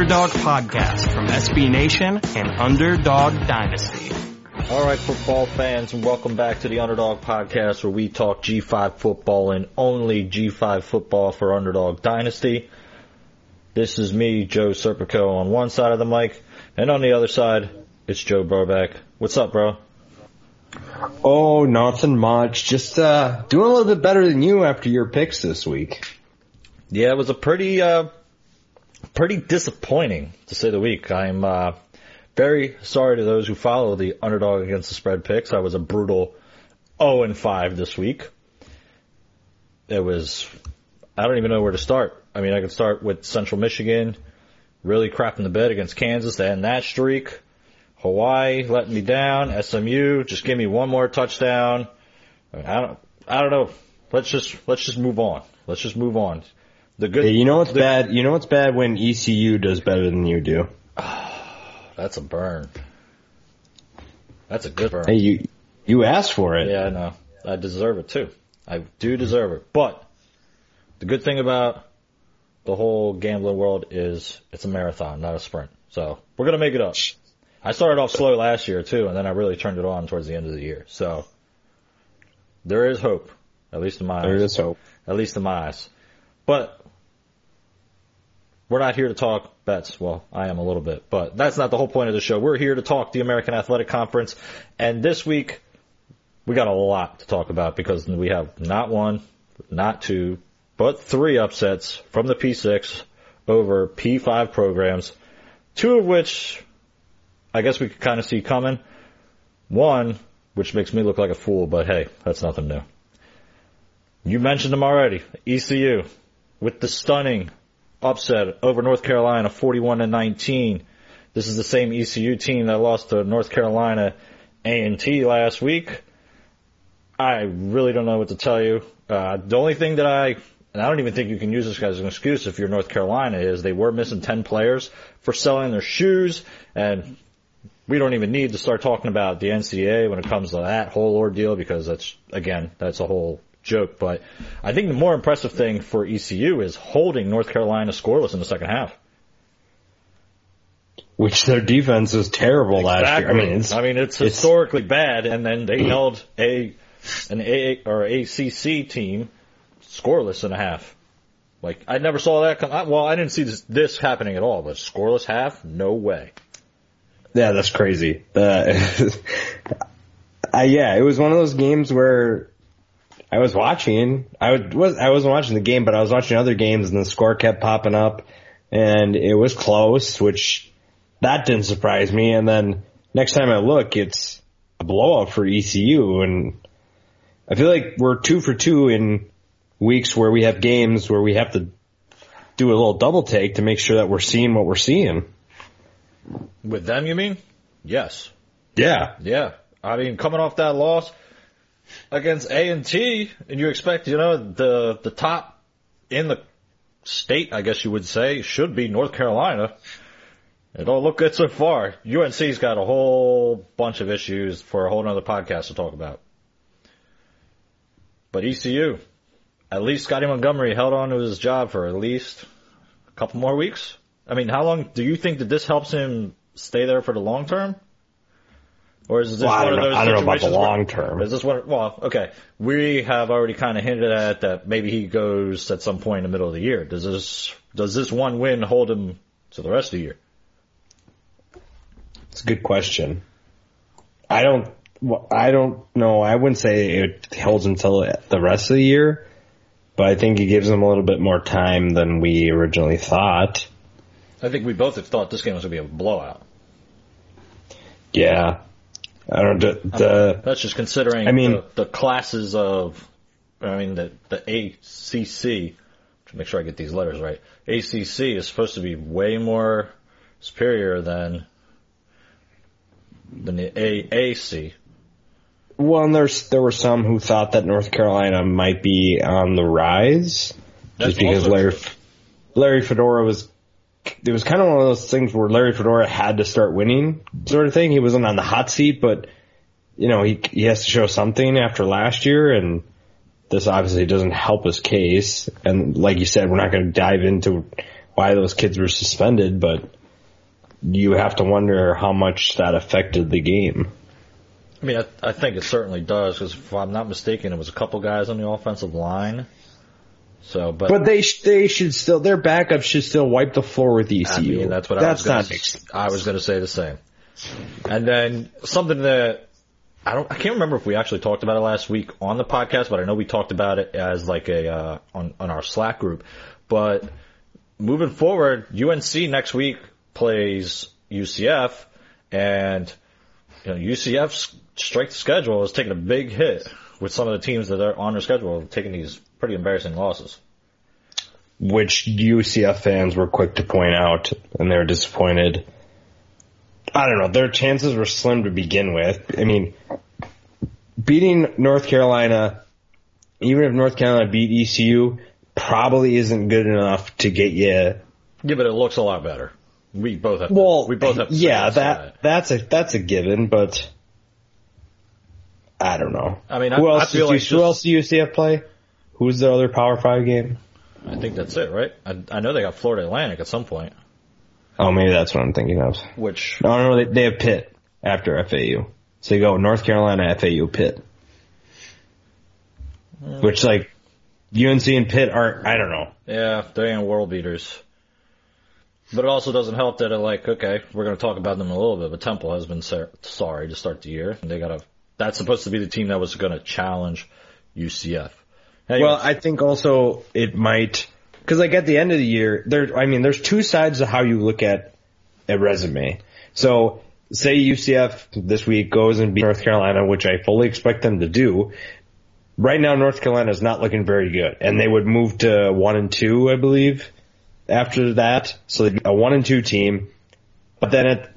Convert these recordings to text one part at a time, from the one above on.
Underdog Podcast from SB Nation and Underdog Dynasty. All right, football fans, and welcome back to the Underdog Podcast where we talk G5 football and only G5 football for Underdog Dynasty. This is me, Joe Serpico, on one side of the mic, and on the other side, it's Joe Burback. What's up, bro? Oh, nothing much. Just uh doing a little bit better than you after your picks this week. Yeah, it was a pretty, uh, pretty disappointing to say the week. I'm, uh, very sorry to those who follow the underdog against the spread picks. I was a brutal 0 and 5 this week. It was, I don't even know where to start. I mean, I could start with Central Michigan, really crapping the bed against Kansas to end that streak. Hawaii letting me down. SMU, just give me one more touchdown. I don't, I don't know. Let's just, let's just move on. Let's just move on. The good, Hey, you know what's bad? You know what's bad when ECU does better than you do. that's a burn. That's a good burn. Hey, you you asked for it. Yeah, I know. I deserve it too. I do deserve it. But the good thing about the whole gambling world is it's a marathon, not a sprint. So we're gonna make it up. I started off slow last year too, and then I really turned it on towards the end of the year. So there is hope, at least in my There eyes. is hope. At least in my eyes. But we're not here to talk bets. Well, I am a little bit, but that's not the whole point of the show. We're here to talk the American Athletic Conference, and this week we got a lot to talk about because we have not one, not two, but three upsets from the P6 over P5 programs, two of which I guess we could kind of see coming. One, which makes me look like a fool, but hey, that's nothing new. You mentioned them already. ECU with the stunning upset over North Carolina 41 to 19. This is the same ECU team that lost to North Carolina A&T last week. I really don't know what to tell you. Uh, the only thing that I, and I don't even think you can use this guy as an excuse if you're North Carolina, is they were missing 10 players for selling their shoes, and we don't even need to start talking about the NCAA when it comes to that whole ordeal because that's, again, that's a whole joke. But I think the more impressive thing for ECU is holding North Carolina scoreless in the second half. Which their defense was terrible last year. I mean, it's, I mean, it's it's- historically bad, and then they held a an A or ACC team scoreless in a half. Like I never saw that. Come, I- well, I didn't see this, this happening at all, but scoreless half, no way. yeah, that's crazy. Uh, I, yeah, it was one of those games where I was watching. I was, I wasn't watching the game, but I was watching other games, and the score kept popping up, and it was close, which that didn't surprise me. And then next time I look, it's a blowout for ECU, and I feel like we're two for two in weeks where we have games where we have to do a little double take to make sure that we're seeing what we're seeing. With them, you mean? Yes. Yeah. Yeah. I mean, coming off that loss against A and T, and you expect, you know, the the top in the state, I guess you would say, should be North Carolina. It don't look good so far. UNC's got a whole bunch of issues for a whole nother podcast to talk about. But ECU, at least Scotty Montgomery held on to his job for at least a couple more weeks. I mean, how long do you think that this helps him stay there for the long term? Or is this Well, one of know- those I don't know about the long term. Is this one? Well, okay. We have already kind of hinted at that maybe he goes at some point in the middle of the year. Does this does this one win hold him to the rest of the year? It's a good question. I don't. well, I don't know. I wouldn't say it holds until the rest of the year, but I think it gives him a little bit more time than we originally thought. I think we both have thought this game was going to be a blowout. Yeah. I don't, the, the That's just considering I mean- the, the classes of, I mean, the, the ACC, to make sure I get these letters right, ACC is supposed to be way more superior than, than the AAC. well, and there's, there were some who thought that North Carolina might be on the rise. That's just because Larry, true. Larry Fedora was, it was kind of one of those things where Larry Fedora had to start winning sort of thing. He wasn't on the hot seat, but you know, he, he has to show something after last year and this obviously doesn't help his case. And like you said, we're not going to dive into why those kids were suspended, but you have to wonder how much that affected the game. I mean, I, I think it certainly does, because if I'm not mistaken, it was a couple guys on the offensive line. So, but, But they they should still their backup should still wipe the floor with ECU. I mean, that's what that's I was gonna, ex- I was going to say the same. And then something that I don't, I can't remember if we actually talked about it last week on the podcast, but I know we talked about it as like a uh, on on our Slack group. But moving forward, UNC next week plays UCF, and you know UCF's strength schedule is taking a big hit with some of the teams that are on their schedule taking these pretty embarrassing losses. which UCF fans were quick to point out, and they were disappointed. I don't know. Their chances were slim to begin with. I mean, beating North Carolina, even if North Carolina beat ECU, probably isn't good enough to get you. Yeah, but it looks a lot better. We both have. Well, we both have. yeah, that that's a that's a given, but I don't know. I mean, who I- I feel like who just- else do UCF play? Who's the other Power Five game? I think that's it, right? I, I know they got Florida Atlantic at some point, Oh, maybe that's what I'm thinking of. which No, no, they, they have Pitt after FAU. So you go North Carolina, FAU, Pitt. Hmm. Which like UNC and Pitt aren't. I don't know. yeah, they ain't world beaters. But it also doesn't help that it like okay, we're going to talk about them in a little bit. But Temple has been sorry to start the year. They got a that's supposed to be the team that was going to challenge UCF. Well, I think also it might because like at the end of the year, there. I mean, there's two sides of how you look at a resume. So say UCF this week goes and beats North Carolina, which I fully expect them to do. Right now, North Carolina is not looking very good, and they would move to one and two, I believe, after that. So they'd be a one and two team. But then at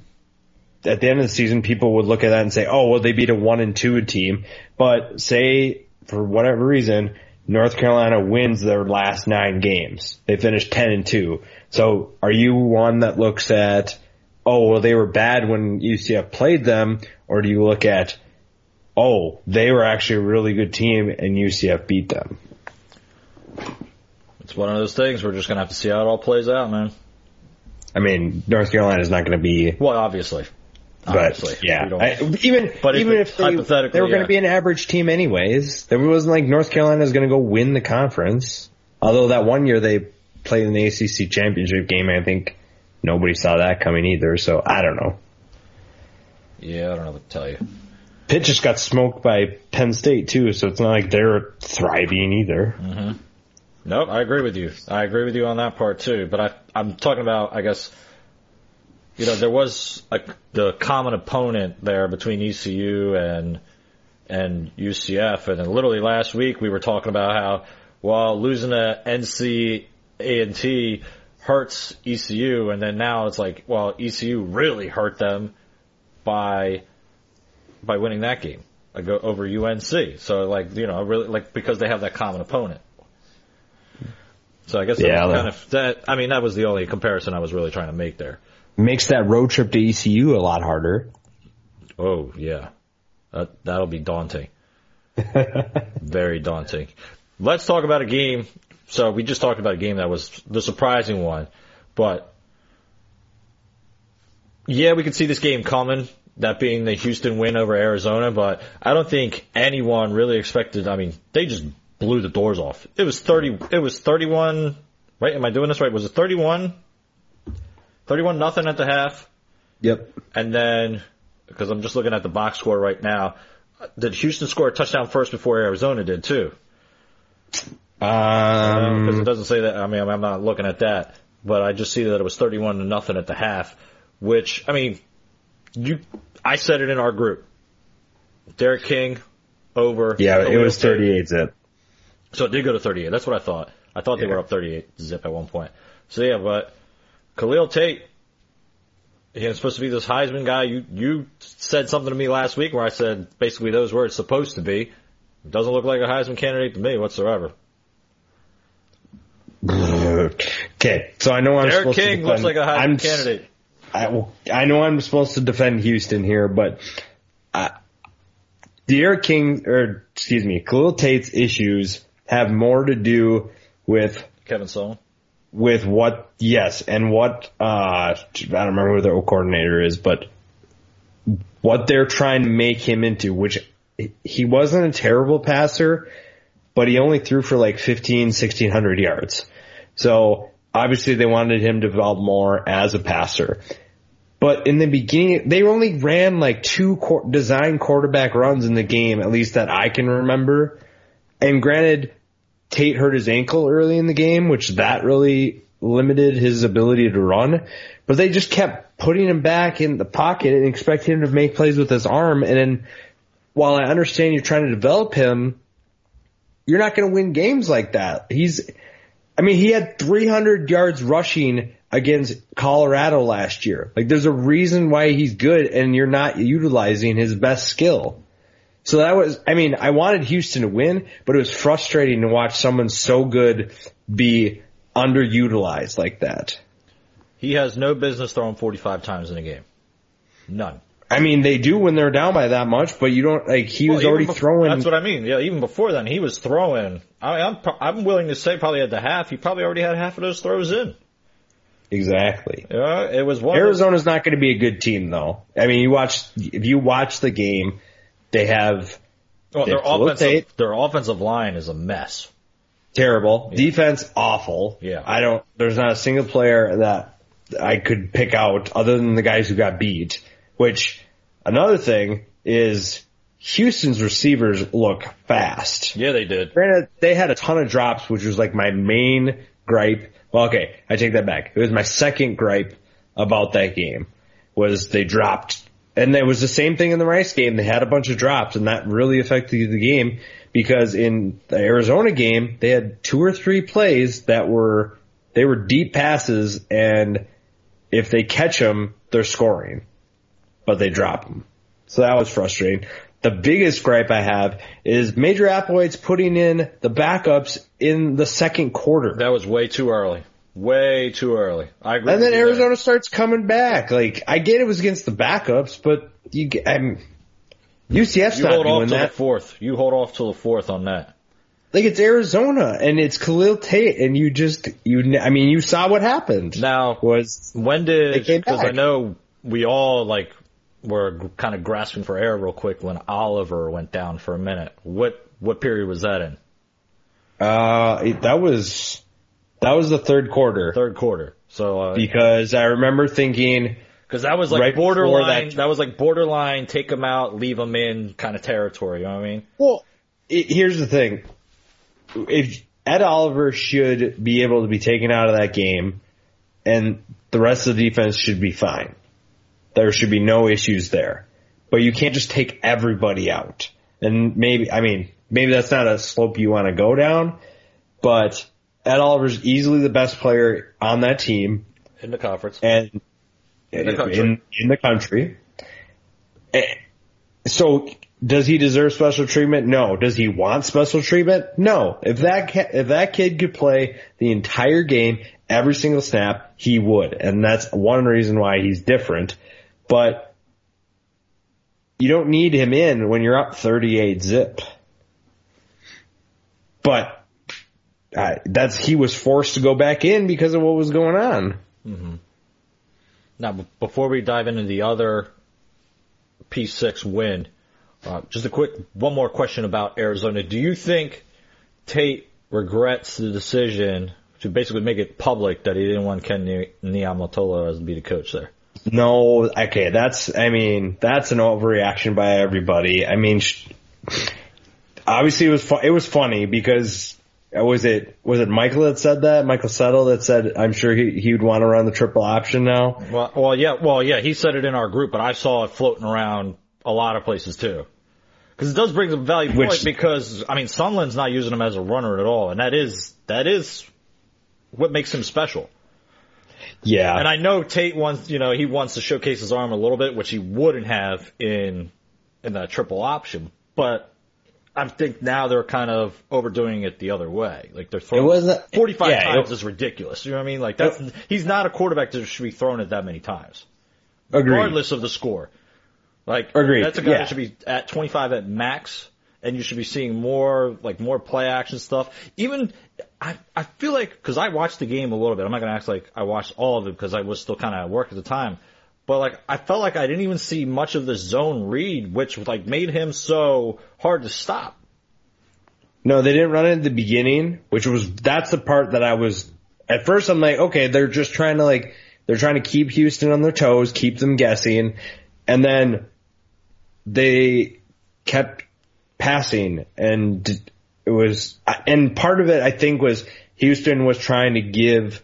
at the end of the season, people would look at that and say, "Oh, well, they beat a one and two team." But say for whatever reason, North Carolina wins their last nine games. They finished ten and two. So are you one that looks at, "Oh, well, they were bad when UCF played them," or do you look at, "Oh, they were actually a really good team and UCF beat them"? it's one of those things. We're just going to have to see how it all plays out, man. I mean, North Carolina is not going to be Well, obviously, But yeah, I, even But if even it- if they, they were going to be an average team anyways, there wasn't like North Carolina is going to go win the conference. Although that one year they played in the ACC championship game, I think nobody saw that coming either. So I don't know. yeah, I don't know what to tell you. Pitt just got smoked by Penn State too, so it's not like they're thriving either. Mm-hmm. Nope, I agree with you. I agree with you on that part too. But I, I'm talking about, I guess, you know, there was a, the common opponent there between ECU and and UCF, and then literally last week we were talking about how, well, losing to NC A&T hurts ECU, and then now it's like, well, ECU really hurt them by by winning that game like, over UNC. So like, you know, really like because they have that common opponent. So I guess Yeah, that- kind of that. I mean, that was the only comparison I was really trying to make there. Makes that road trip to ECU a lot harder. Oh yeah, that that'll be daunting. Very daunting. Let's talk about a game. So we just talked about a game that was the surprising one, but yeah, we could see this game coming. That being the Houston win over Arizona, but I don't think anyone really expected. I mean, they just blew the doors off. It was thirty. It was thirty-one. Right? Am I doing this right? Was it thirty-one? Thirty-one nothing at the half. Yep. And then, because I'm just looking at the box score right now, did Houston score a touchdown first before Arizona did too? Um, Because it doesn't say that. I mean, I'm not looking at that. but I just see that it was 31 to nothing at the half, which, I mean, you, I said it in our group. D'Eriq King over. Yeah, it was 38 zip. So it did go to 38. That's what I thought. I thought they Yeah. were up 38 zip at one point. So yeah, but Khalil Tate, he's supposed to be this Heisman guy. You you said something to me last week where I said basically those words supposed to be. Doesn't look like a Heisman candidate to me whatsoever. Okay, so I know I'm D'Eriq supposed King to looks like a Heisman I'm, candidate. I, I know I'm supposed to defend Houston here, but uh, I, D'Eriq King, or excuse me, Khalil Tate's issues have more to do with Kevin Sumlin. With what yes and what uh I don't remember who their coordinator is, but what they're trying to make him into, which he wasn't a terrible passer, but he only threw for like 15, 1600 yards. So obviously they wanted him to develop more as a passer. But in the beginning, they only ran like two design quarterback runs in the game, at least that I can remember. And granted, Tate hurt his ankle early in the game, which that really limited his ability to run. But they just kept putting him back in the pocket and expect him to make plays with his arm. And then while I understand you're trying to develop him, you're not going to win games like that. He's, I mean, he had 300 yards rushing against Colorado last year. Like there's a reason why he's good and you're not utilizing his best skill. So that was, I mean, I wanted Houston to win, but it was frustrating to watch someone so good be underutilized like that. He has no business throwing 45 times in a game. None. I mean, they do when they're down by that much, but you don't, like, he was Well, even already throwing. That's what I mean. Yeah, even before then, he was throwing. I, I'm I'm willing to say probably at the half, he probably already had half of those throws in. exactly. Yeah, it was one. Arizona's not going to be a good team though. I mean, you watch, if you watch the game, they have well, their offensive Tate. their offensive line is a mess. terrible. Defense awful. Yeah. I don't there's not a single player that I could pick out other than the guys who got beat. Which another thing is Houston's receivers look fast. Yeah, they did. Granted, they had a ton of drops, which was like my main gripe. Well, okay, I take that back. It was my second gripe about that game was they dropped, and it was the same thing in the Rice game. They had a bunch of drops, and that really affected the game because in the Arizona game they had two or three plays that were they were deep passes, and if they catch them, they're scoring, but they drop them. So that was frustrating. The biggest gripe I have is Major Applewhite's putting in the backups in the second quarter. That was way too early. Way too early. I agree. And then you there. Arizona starts coming back. Like, I get it was against the backups, but you I'm, UCF's You not hold off doing till that. the fourth. You hold off till the fourth on that. Like, it's Arizona, and it's Khalil Tate, and you just, you, I mean, you saw what happened. Now, Was, when did? Because I know we all like were kind of grasping for air real quick when Oliver went down for a minute. What what period was that in? uh, it- that was, that was the third quarter. Third quarter. So uh, Because I remember thinking, Because that was like Right borderline. that- That, was like borderline. Take them out, leave them in kind of territory. You know what I mean? Well, it, here's the thing. If Ed Oliver should be able to be taken out of that game, and the rest of the defense should be fine. There should be no issues there. But you can't just take everybody out. And maybe, I mean, maybe that's not a slope you want to go down, but Ed Oliver's easily the best player on that team In the conference. and In the country. in, in the country. Eh, So does he deserve special treatment? No. Does he want special treatment? No. If that if that kid could play the entire game, every single snap, he would, and that's one reason why he's different. But you don't need him in when you're up 38 zip. But uh, that's he was forced to go back in because of what was going on. Now, before we dive into the other P6 win, uh, just a quick one more question about Arizona. Do you think Tate regrets the decision to basically make it public that he didn't want Ken Ni- Niumatalolo as to be the coach there? No, okay, that's, I mean, that's an overreaction by everybody. I mean, sh- obviously it was, fu- it was funny because Uh, was it was it Michael that said that? Michael Settle that said I'm sure he he would want to run the triple option now. Well, well, yeah, well, yeah, he said it in our group, but I saw it floating around a lot of places too. Because it does bring some value Which- point because I mean Sumlin's not using him as a runner at all, and that is that is what makes him special. Yeah, And I know Tate wants, you know, he wants to showcase his arm a little bit, which he wouldn't have in in that triple option. But I think now they're kind of overdoing it the other way. Like they're throwing It wasn't- 45 yeah, times it- is ridiculous. You know what I mean? Like that's he's not a quarterback that should be thrown it that many times, agreed. regardless of the score. Like Agreed, that's a guy yeah. that should be at 25 at max, and you should be seeing more like more play action stuff. Even I I feel like because I watched the game a little bit. I'm not gonna act like I watched all of it because I was still kind of at work at the time. But like I felt like I didn't even see much of the zone read, which like made him so hard to stop. No, they didn't run it at the beginning, which was that's the part that I was at first I'm like, okay, they're just trying to like they're trying to keep Houston on their toes, keep them guessing, and then they kept passing and it was and part of it I think was Houston was trying to give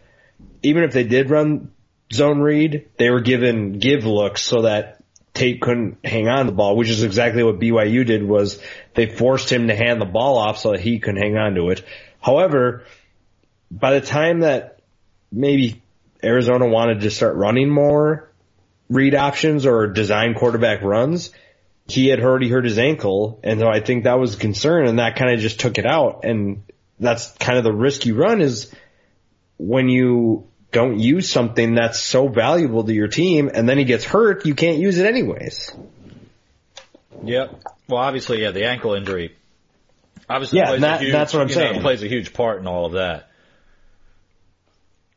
even if they did run zone read, they were given give looks so that Tate couldn't hang on to the ball, which is exactly what BYU did was they forced him to hand the ball off so that he could hang on to it. However, by the time that maybe Arizona wanted to start running more read options or design quarterback runs, he had already hurt his ankle, and so I think that was a concern, and that kind of just took it out. And that's kind of the risk you run is when you don't use something that's so valuable to your team, and then he gets hurt, you can't use it anyways. Yep. Well, obviously, yeah, the ankle injury. Obviously, Yeah, plays that- a huge, that's what I'm you know, saying. plays a huge part in all of that.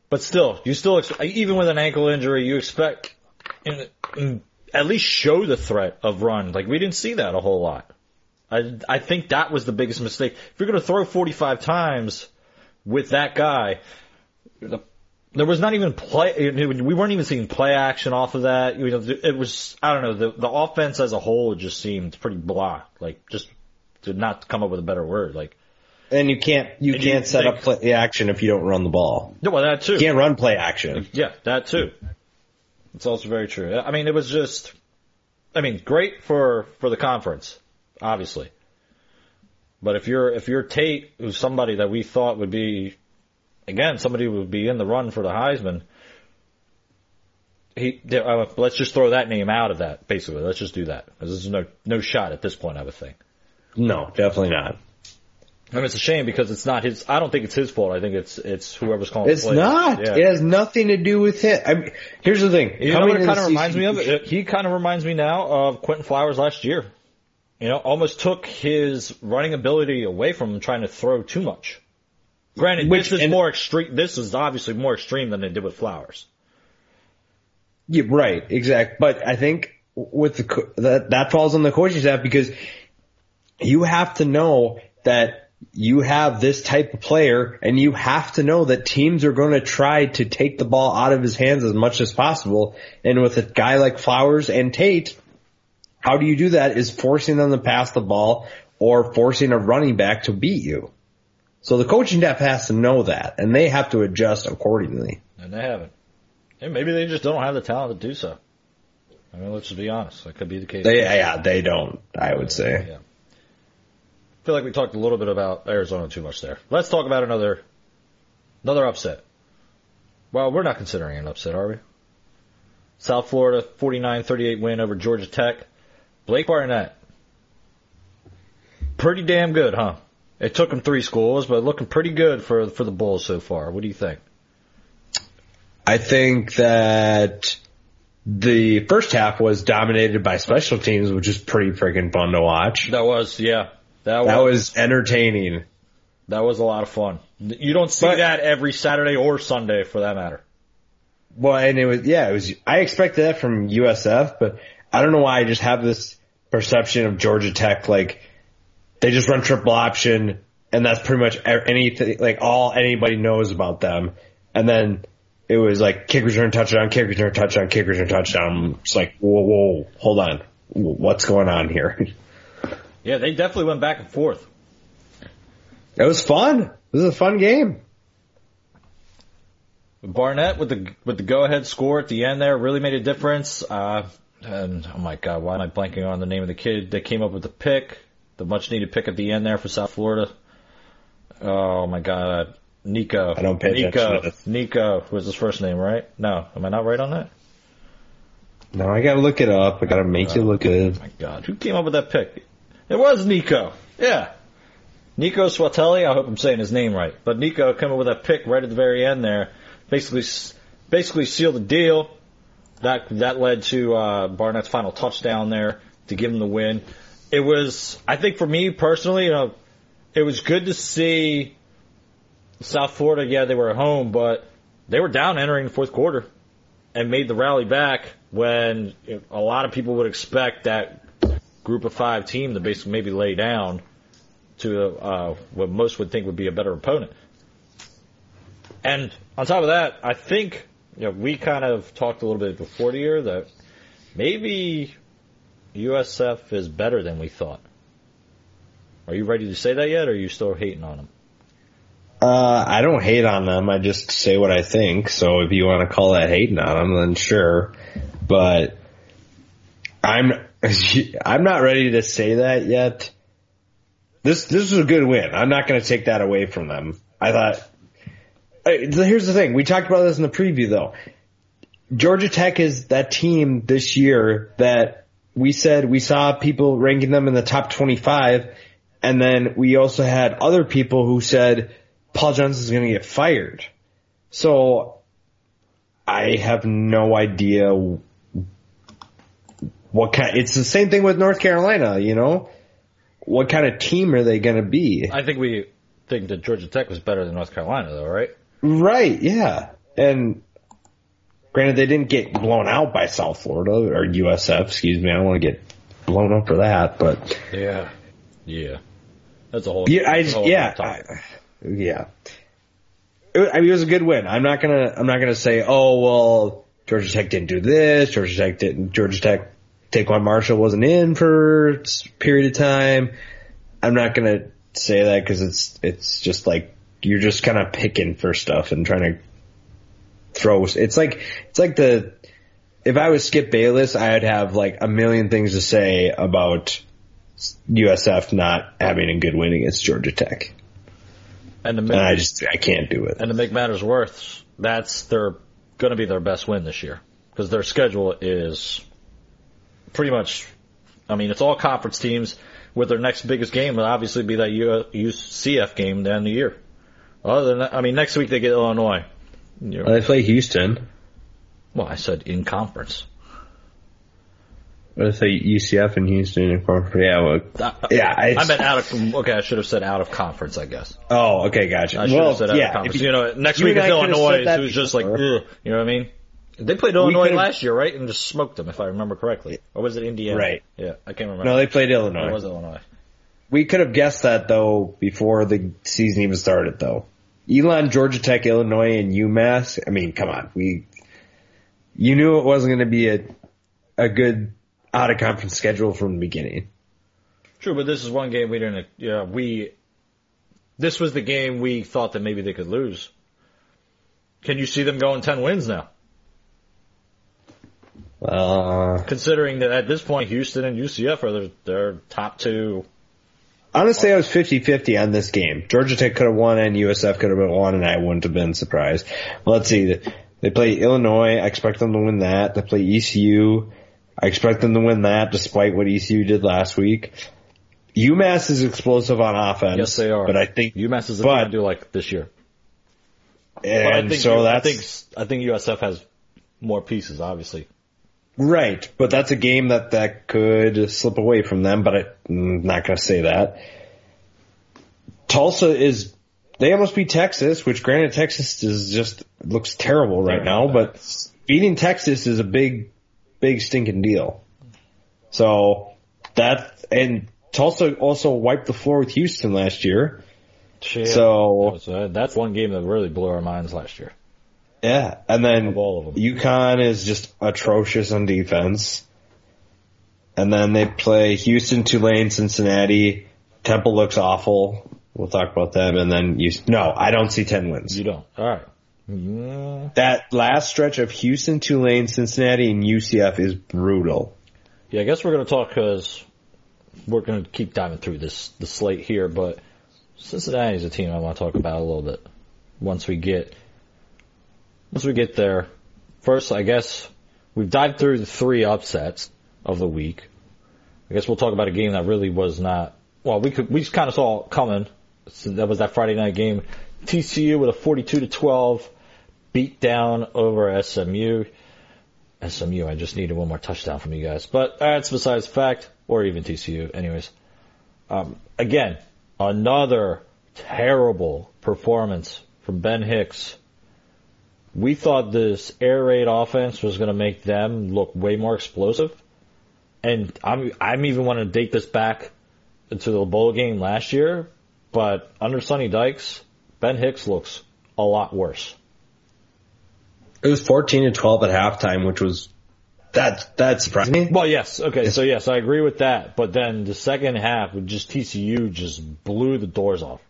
But still, you still even with an ankle injury, you expect in, in, at least show the threat of run. Like we didn't see that a whole lot. I I think that was the biggest mistake. If you're going to throw 45 times with that guy, the, there was not even play. We weren't even seeing play action off of that. You know, it was I don't know. The the offense as a whole just seemed pretty blah. Like just to not come up with a better word. Like And you can't you can't set think- up play action if you don't run the ball. no, well that too. You can't run play action. Yeah, that too. It's also very true. I mean, it was just, I mean, great for for the conference, obviously. But if you're if you're Tate, who's somebody that we thought would be, again, somebody would be in the run for the Heisman, he uh, let's just throw that name out of that. Basically, let's just do that. 'Cause There's no no shot at this point. I would think. No, definitely not. I mean, it's a shame because it's not his. I don't think it's his fault. I think it's it's whoever's calling. the It's not. Yeah. It has nothing to do with him. I mean, here's the thing. You know what it kind of reminds me of? It- He kind of reminds me now of Quinton Flowers last year. You know, almost took his running ability away from him trying to throw too much. Granted, Which- this is more extreme. This is obviously more extreme than they did with Flowers. Yeah, right, exact. But I think with the that that falls on the coaching staff because you have to know that you have this type of player, and you have to know that teams are going to try to take the ball out of his hands as much as possible. And with a guy like Flowers and Tate, how do you do that? Is forcing them to pass the ball or forcing a running back to beat you. So the coaching staff has to know that, and they have to adjust accordingly. And they haven't. And maybe they just don't have the talent to do so. I mean, let's just be honest. That could be the case. They, yeah, they don't. I would say. Yeah. I feel like we talked a little bit about Arizona too much there. Let's talk about another another upset. Well, we're not considering an upset, are we? South Florida 49-38 win over Georgia Tech. Blake Barnett. Pretty damn good, huh? It took him three schools, but looking pretty good for for the Bulls so far. What do you think? I think that the first half was dominated by special teams, which is pretty freaking fun to watch. That was yeah. That, That was, was entertaining. that was a lot of fun. You don't see But- that every Saturday or Sunday for that matter. Well, and it was, yeah, it was, I expected that from USF, but I don't know why I just have this perception of Georgia Tech, like, they just run triple option, and that's pretty much anything, like, all anybody knows about them. And then it was like, kick return touchdown, kick return touchdown, kick return touchdown. It's like, whoa, whoa, hold on. What's going on here? Yeah, they definitely went back and forth. It was fun. It This is a fun game. Barnett with the with the go ahead score at the end there really made a difference. Uh, and oh my god, why am I blanking on the name of the kid that came up with the pick, the much needed pick at the end there for South Florida? Oh my god, Nico. I don't pay Nico. attention. Nico was his first name, right? No, am I not right on that? No, I gotta look it up. I gotta make you look good. Oh my god, who came up with that pick? It was Nico. Yeah. Nico Swatelli, I hope I'm saying his name right. But Nico came up with that pick right at the very end there. Basically, basically sealed the deal. That, that led to, uh, Barnett's final touchdown there to give him the win. It was, I think for me personally, you know, it was good to see South Florida, yeah, they were at home, but they were down entering the fourth quarter and made the rally back when a lot of people would expect that group of five team to basically maybe lay down to uh, what most would think would be a better opponent. And on top of that, I think you know we kind of talked a little bit before the year that maybe USF is better than we thought. Are you ready to say that yet, or are you still hating on them? Uh, I don't hate on them. I just say what I think. So if you want to call that hating on them, then sure. But I'm I'm not ready to say that yet. This this was a good win. I'm not going to take that away from them. I thought. Here's the thing. We talked about this in the preview, though. Georgia Tech is that team this year that we said we saw people ranking them in the top 25, and then we also had other people who said Paul Johnson's going to get fired. So I have no idea what kind. It's the same thing with North Carolina, you know. What kind of team are they going to be? I think we think that Georgia Tech was better than North Carolina, though, right? Right, yeah. And granted, they didn't get blown out by South Florida or USF. Excuse me, I don't want to get blown up for that, but Yeah. Yeah. That's a whole. yeah, I that's a just, whole yeah. I, yeah. It, I mean, it was a good win. I'm not gonna, I'm not gonna say, oh well, Georgia Tech didn't do this. Georgia Tech didn't. Georgia Tech, TaQuon Marshall wasn't in for a period of time. I'm not gonna say that because it's, it's just like you're just kind of picking for stuff and trying to throw. It's like, it's like the. If I was Skip Bayless, I'd have like a million things to say about USF not having a good win against Georgia Tech. And to And I just, I can't do it. and to make matters worse, that's their going to be their best win this year because their schedule is pretty much. I mean, it's all conference teams. With their next biggest game, will obviously be that UCF game at the end of the year. Other than that, I mean, next week they get Illinois. You're- They play Houston. Well, I said in conference. If they UCF and Houston in conference? Yeah, well, Uh, yeah. I meant out of. Okay, I should have said out of conference. I guess. Oh, okay, gotcha. I should well, have said out yeah. of conference. if You, know, next you week I could've Illinois. said that It was just like, ugh, you know what I mean? They played Illinois last year, right? And just smoked them, if I remember correctly. Or was it Indiana? Right. Yeah, I can't remember. no, they played Illinois. It was Illinois. We could have guessed that though before the season even started, though. Elon, Georgia Tech, Illinois, and UMass. I mean, come on, we. You knew it wasn't going to be a a good out of conference schedule from the beginning. True, but this is one game we didn't. Yeah, we. This was the game we thought that maybe they could lose. Can you see them going ten wins now? Uh, Considering that at this point, Houston and UCF are their, their top two. Honestly, I was 50-50 on this game. Georgia Tech could have won and USF could have won, and I wouldn't have been surprised. Let's see. They play Illinois. I expect them to win that. They play ECU. I expect them to win that, despite what ECU did last week. UMass is explosive on offense. Yes, they are. But I think UMass is team to do like this year. And I think so I that's think I think USF has more pieces, obviously. Right. But that's a game that that could slip away from them. But I, I'm not going to say that. Tulsa is. They almost beat Texas, which granted Texas is just looks terrible right now, but beating Texas is a big, big stinking deal. So that and Tulsa also wiped the floor with Houston last year. So So uh, that's one game that really blew our minds last year. Yeah, and then Of all of them. UConn is just atrocious on defense. And then they play Houston, Tulane, Cincinnati. Temple looks awful. We'll talk about them, and then you. No, I don't see ten wins. You don't. All right. Yeah. That last stretch of Houston, Tulane, Cincinnati, and UCF is brutal. Yeah, I guess we're going to talk because we're going to keep diving through this the slate here, but Cincinnati is a team I want to talk about a little bit once we get once we get there. First, I guess we've dived through the three upsets of the week. I guess we'll talk about a game that really was not well. We could we just kind of saw it coming. So that was that Friday night game. TCU with a 42 to 12 beat down over SMU. SMU, I just needed one more touchdown from you guys, but that's besides the fact, or even TCU, anyways. Um, again, another terrible performance from Ben Hicks. We thought this air raid offense was going to make them look way more explosive, and I'm I'm even want to date this back to the bowl game last year, but under Sonny Dykes, Ben Hicks looks a lot worse. It was fourteen to twelve at halftime, which was that that surprised me. Well, yes. Okay, so yes, I agree with that. But then the second half, with just TCU just blew the doors off.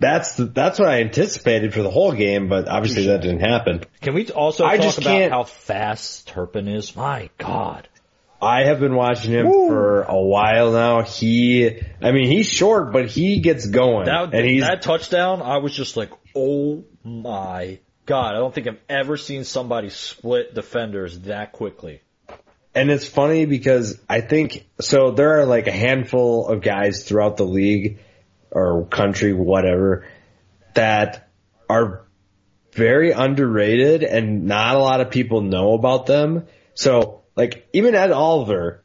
That's the, that's what I anticipated for the whole game, but obviously that didn't happen. Can we also I talk just about can't- how fast Turpin is? My God. I have been watching him for a while now. He, I mean, he's short, but he gets going, That, and he's that touchdown, I was just like, oh my God. I don't think I've ever seen somebody split defenders that quickly. And it's funny because I think so. There are like a handful of guys throughout the league or country, whatever, that are very underrated and not a lot of people know about them. So like even Ed Oliver,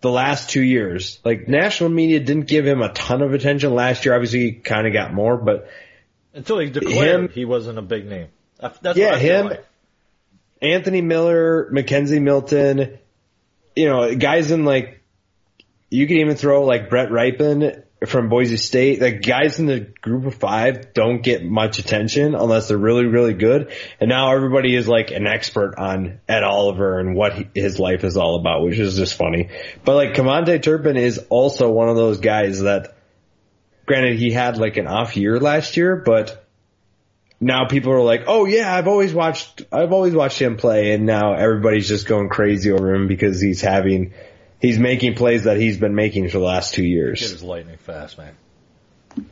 the last two years, like national media didn't give him a ton of attention last year. Obviously, he kind of got more, but Until he declared Him- he wasn't a big name. That's Yeah, him- like. Anthony Miller, McKenzie Milton, you know, guys in like, you could even throw like Brett Rypien from Boise State. the guys in the group of five don't get much attention unless they're really, really good. And now everybody is like an expert on Ed Oliver and what he, his life is all about, which is just funny. But like KaVontae Turpin is also one of those guys that, granted he had like an off year last year, but now people are like, oh yeah, I've always watched, I've always watched him play, and now everybody's just going crazy over him because he's having, he's making plays that he's been making for the last two Kid years. is lightning fast, man.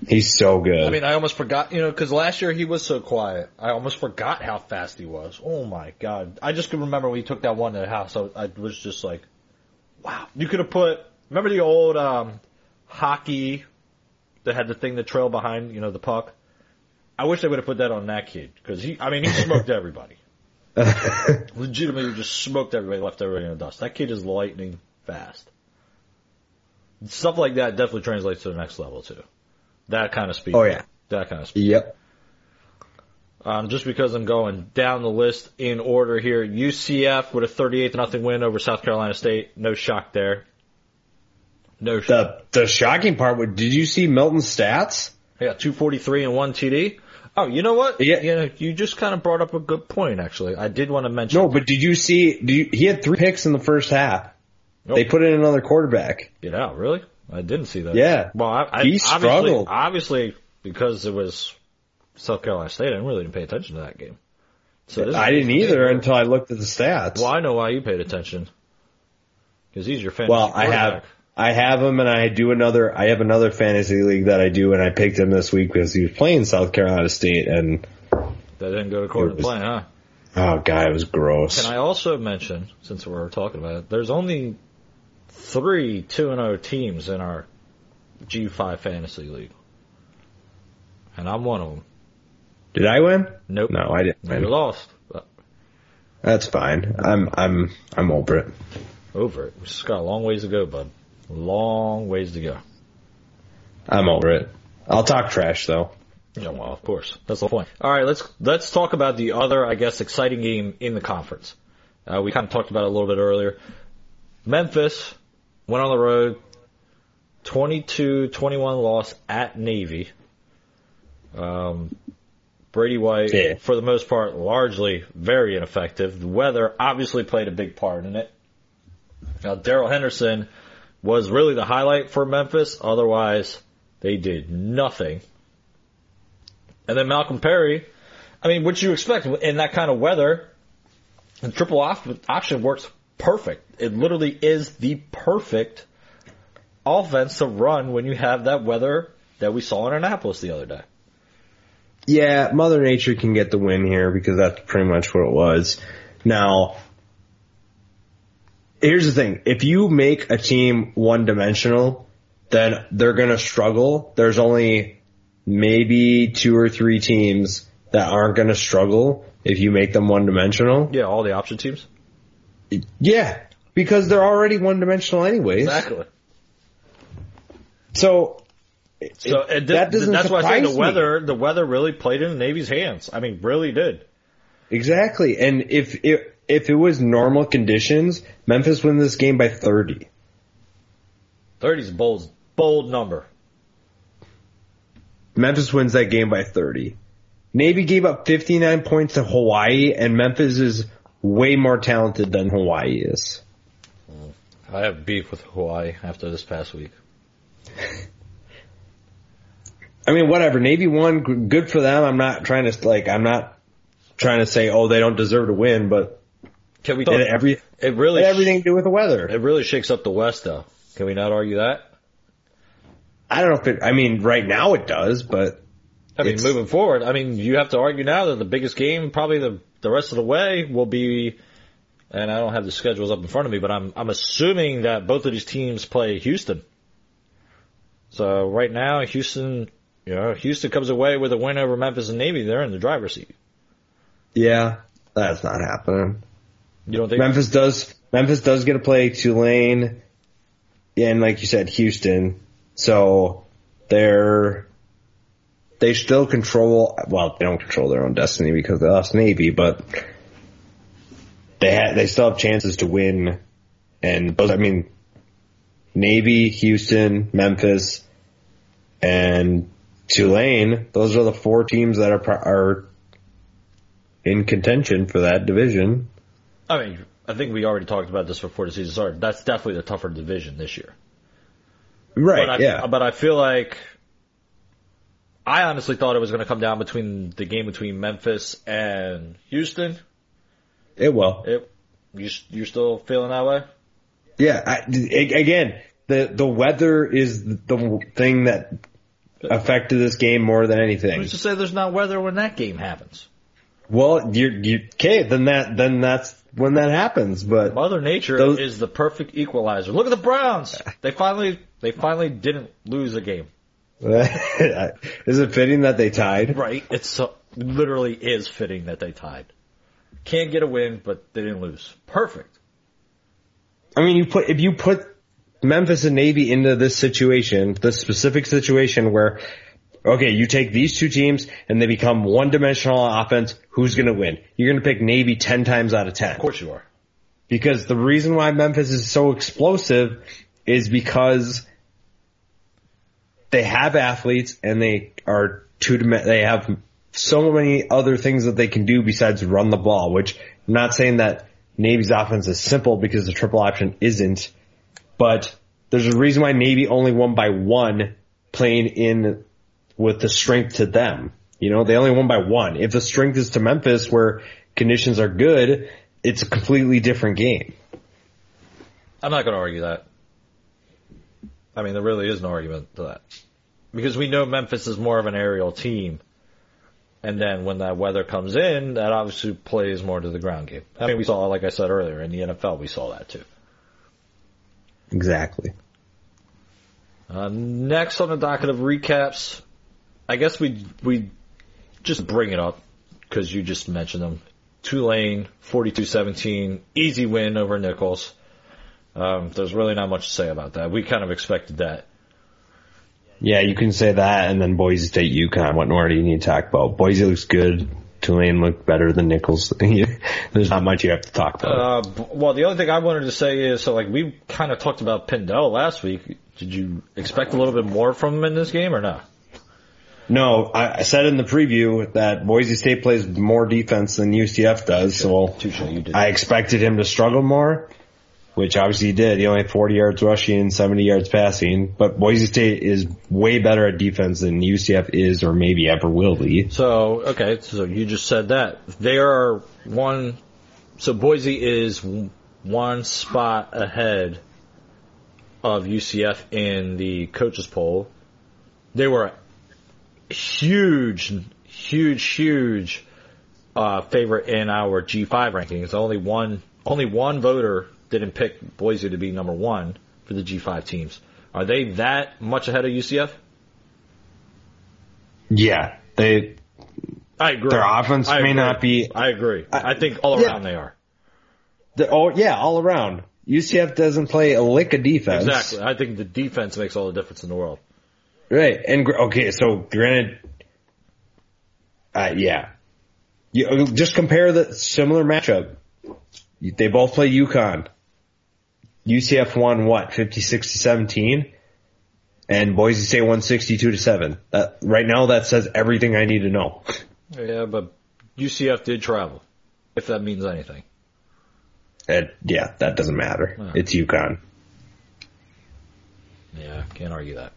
He's so good. I mean, I almost forgot, you know, because last year he was so quiet. I almost forgot how fast he was. Oh my god! I just can remember when he took that one to the house. I, I was just like, wow. You could have put. Remember the old um, hockey that had the thing that trailed behind, you know, the puck. I wish they would have put that on that kid because he. I mean, he smoked everybody. Legitimately, just smoked everybody, left everybody in the dust. That kid is lightning fast. Stuff like that definitely translates to the next level too. That kind of speed. Oh, yeah. That kind of speed. yep. Um, just because I'm going down the list in order here, UCF with a 38 nothing win over South Carolina State. No shock there. No shock. The the shocking part was, did you see Milton's stats? Got 243 and one TD. Oh, you know what? Yeah. You know, you just kind of brought up a good point. Actually, I did want to mention. No, but did you see? You, he had three picks in the first half. Nope. They put in another quarterback. Get out, really? I didn't see that. Yeah. Well, I, I He obviously, struggled. obviously because it was South Carolina State. I didn't really didn't pay attention to that game. So this I didn't either until I looked at the stats. Well, I know why you paid attention. Because he's your fantasy Well, I have. I have him, and I do another. I have another fantasy league that I do, and I picked him this week because he was playing South Carolina State, and That didn't go to court It was- play, huh? oh god, it was gross. Can I also mention, since we're talking about it, there's only three 2 and 0 teams in our G5 fantasy league. And I'm one of them. Did I win? Nope. No, I didn't. You lost. But That's fine. I'm I'm I'm over it. over it. We just got a long ways to go, bud. Long ways to go. I'm over it. I'll talk trash though. Yeah, well, of course. That's the point. All right, let's let's talk about the other, I guess, exciting game in the conference. Uh, we kind of talked about it a little bit earlier. Memphis went on the road, 22-21 loss at Navy. Um, Brady White, Yeah. for the most part, largely very ineffective. The weather obviously played a big part in it. Now, Darrell Henderson was really the highlight for Memphis. Otherwise, They did nothing. And then Malcolm Perry, I mean, what you expect in that kind of weather, the triple op- option works perfect. It literally is the perfect offense to run when you have that weather that we saw in Annapolis the other day. Yeah, Mother Nature can get the win here because that's pretty much what it was. Now, here's the thing. If you make a team one dimensional, then they're going to struggle. There's only maybe two or three teams that aren't going to struggle if you make them one dimensional. Yeah, all the option teams. Yeah, because they're already one dimensional anyways. Exactly. So, So it- that doesn't that's why I say the me. weather, the weather really played in the Navy's hands. I mean, really did. Exactly. And if it, if it was normal conditions, Memphis wins this game by 30. 30 is a bold, bold number. Memphis wins that game by 30. Navy gave up 59 points to Hawaii and Memphis is way more talented than Hawaii is. Mm. I have beef with Hawaii after this past week. I mean, whatever. Navy won. Good for them. I'm not trying to, like, I'm not trying to say, oh, they don't deserve to win, but Can we talk? every, It really, everything to do with the weather. it really shakes up the West, though. Can we not argue that? I don't know if it, I mean, right now it does, but I mean, moving forward, I mean, you have to argue now that the biggest game, probably the the rest of the way, will be. And I don't have the schedules up in front of me, but I'm I'm assuming that both of these teams play Houston. So right now, Houston, you know, Houston comes away with a win over Memphis and Navy. They're in the driver's seat. yeah, that's not happening. You don't think? Memphis does Memphis does get to play Tulane and like you said, Houston. So they're they still control well, they don't control their own destiny because they lost Navy, but they had they still have chances to win and those I mean Navy, Houston, Memphis, and Tulane, those are the four teams that are are in contention for that division. I mean, I think we already talked about this before the season started. That's definitely the tougher division this year. Right, But I, yeah. But I feel like I honestly thought it was going to come down between the game between Memphis and Houston. It will. It, you you're still feeling that way? Yeah, I, again, the the weather is the thing that affected this game more than anything. Who's to say there's not weather when that game happens? Well, you you okay? Then that then that's when that happens. But Mother Nature Those- is the perfect equalizer. Look at the Browns. They finally they finally didn't lose a game. is it fitting that they tied? Right? It's so, literally is fitting that they tied. Can't get a win, but they didn't lose. Perfect. I mean, you put if you put Memphis and Navy into this situation, this specific situation where, okay, you take these two teams and they become one-dimensional offense. Who's going to win? You're going to pick Navy ten times out of ten. Of course you are. Because the reason why Memphis is so explosive is because they have athletes and they are two they have so many other things that they can do besides run the ball, which I'm not saying that Navy's offense is simple because the triple option isn't, but there's a reason why Navy only won by one playing in with the strength to them. You know, they only won by one. If the strength is to Memphis where conditions are good, it's a completely different game. I'm not going to argue that. I mean, there really is no argument to that. Because we know Memphis is more of an aerial team. And then when that weather comes in, that obviously plays more to the ground game. I mean, we saw, like I said earlier, in the NFL, we saw that too. Exactly. Uh, next on the docket of recaps, I guess we we just bring it up because you just mentioned them. Tulane, 42-17, easy win over Nicholls. Um, there's really not much to say about that. We kind of expected that. Yeah, you can say that, and then Boise State, UConn. What more do you need to talk about? Boise looks good. Tulane looked better than Nicholls. There's not much you have to talk about. Uh, well, the only thing I wanted to say is, so like we kind of talked about Pindell last week. Did you expect a little bit more from him in this game or not? no, I, I said in the preview that Boise State plays more defense than UCF does, so did. I expected him to struggle more, which obviously he did. He only had 40 yards rushing and 70 yards passing. But Boise State is way better at defense than UCF is or maybe ever will be. So, okay, so you just said that. They are one, so Boise is one spot ahead of UCF in the coaches poll. They were huge, huge, huge uh, favorite in our G5 rankings. Only one, only one voter didn't pick Boise to be number one for the G5 teams. Are they that much ahead of UCF? Yeah, they I agree. their offense I may agree. not be. I agree. I, think all yeah. around they are. the- Oh yeah, all around. UCF doesn't play a lick of defense. Exactly. I think the defense makes all the difference in the world. Right. And okay, so granted, uh, yeah, you just compare the similar matchup. They both play UConn. UCF won what 56 to 17, and Boise State won 62 to seven. That, right now, that says everything I need to know. Yeah, but UCF did travel, if that means anything. And yeah, that doesn't matter. No. It's UConn, Yeah, can't argue that.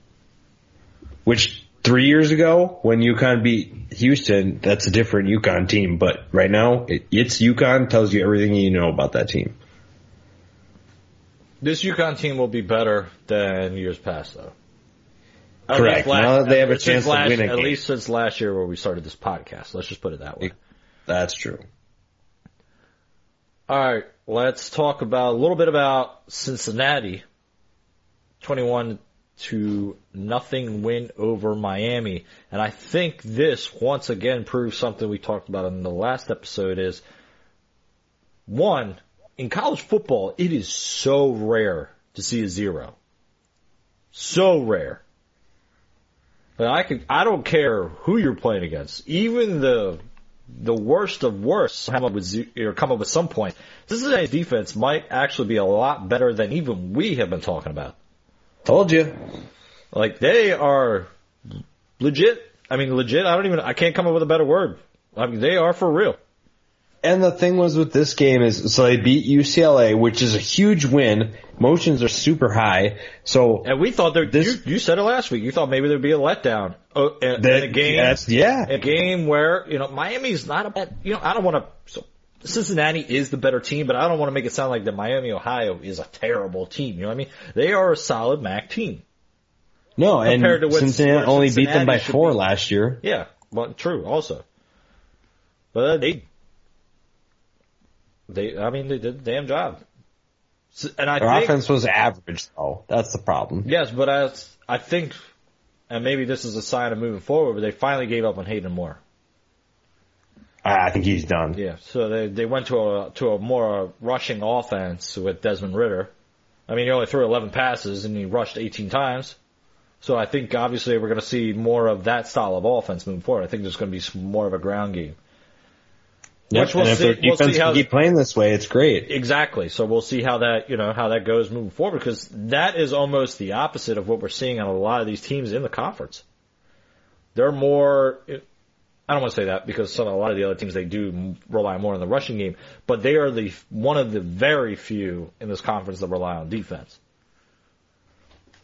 which three years ago when UConn beat Houston, that's a different UConn team. But right now, it, it's UConn tells you everything you know about that team. This UConn team will be better than years past, though. At Correct. least last- Now that they have a since chance to last- win a At game. least since last year where we started this podcast. Let's just put it that way. That's true. All right, let's talk about a little bit about Cincinnati. 21 to nothing win over Miami. And I think this once again proves something we talked about in the last episode is one, in college football, it is so rare to see a zero. So rare. But I could, I don't care who you're playing against. Even the the worst of worst come up with or come up with some points. Cincinnati's defense might actually be a lot better than even we have been talking about. Told you. Like they are legit. I mean, legit. I don't even. I can't come up with a better word. I mean, they are for real. And the thing was with this game is, so they beat UCLA, which is a huge win. Motions are super high. So And we thought there. This- you, you said it last week. You thought maybe there'd be a letdown. Oh, in, in that, a game. that's, yeah. a game where you know Miami's not a bad. You know, I don't want to. So Cincinnati is the better team, but I don't want to make it sound like that Miami, Ohio is a terrible team. You know what I mean? They are a solid MAC team. No, and compared to what- Cincinnati only beat them by four be. last year. Yeah, well, true. Also, but they, they. I mean, they did a damn job. And I Their think offense was average though. That's the problem. yes, but I, I think, and maybe this is a sign of moving forward. But they finally gave up on Hayden Moore. I I think he's done. Yeah, so they they went to a to a more rushing offense with Desmond Ridder. I mean, he only threw 11 passes and he rushed 18 times. So I think obviously we're going to see more of that style of offense moving forward. I think there's going to be some more of a ground game. Yep, Which we'll and if see- their we'll see defense how- keep playing this way, it's great. Exactly. So we'll see how that, you know, how that goes moving forward because that is almost the opposite of what we're seeing on a lot of these teams in the conference. They're more, I don't want to say that because some, a lot of the other teams, they do rely more on the rushing game, but they are the, one of the very few in this conference that rely on defense.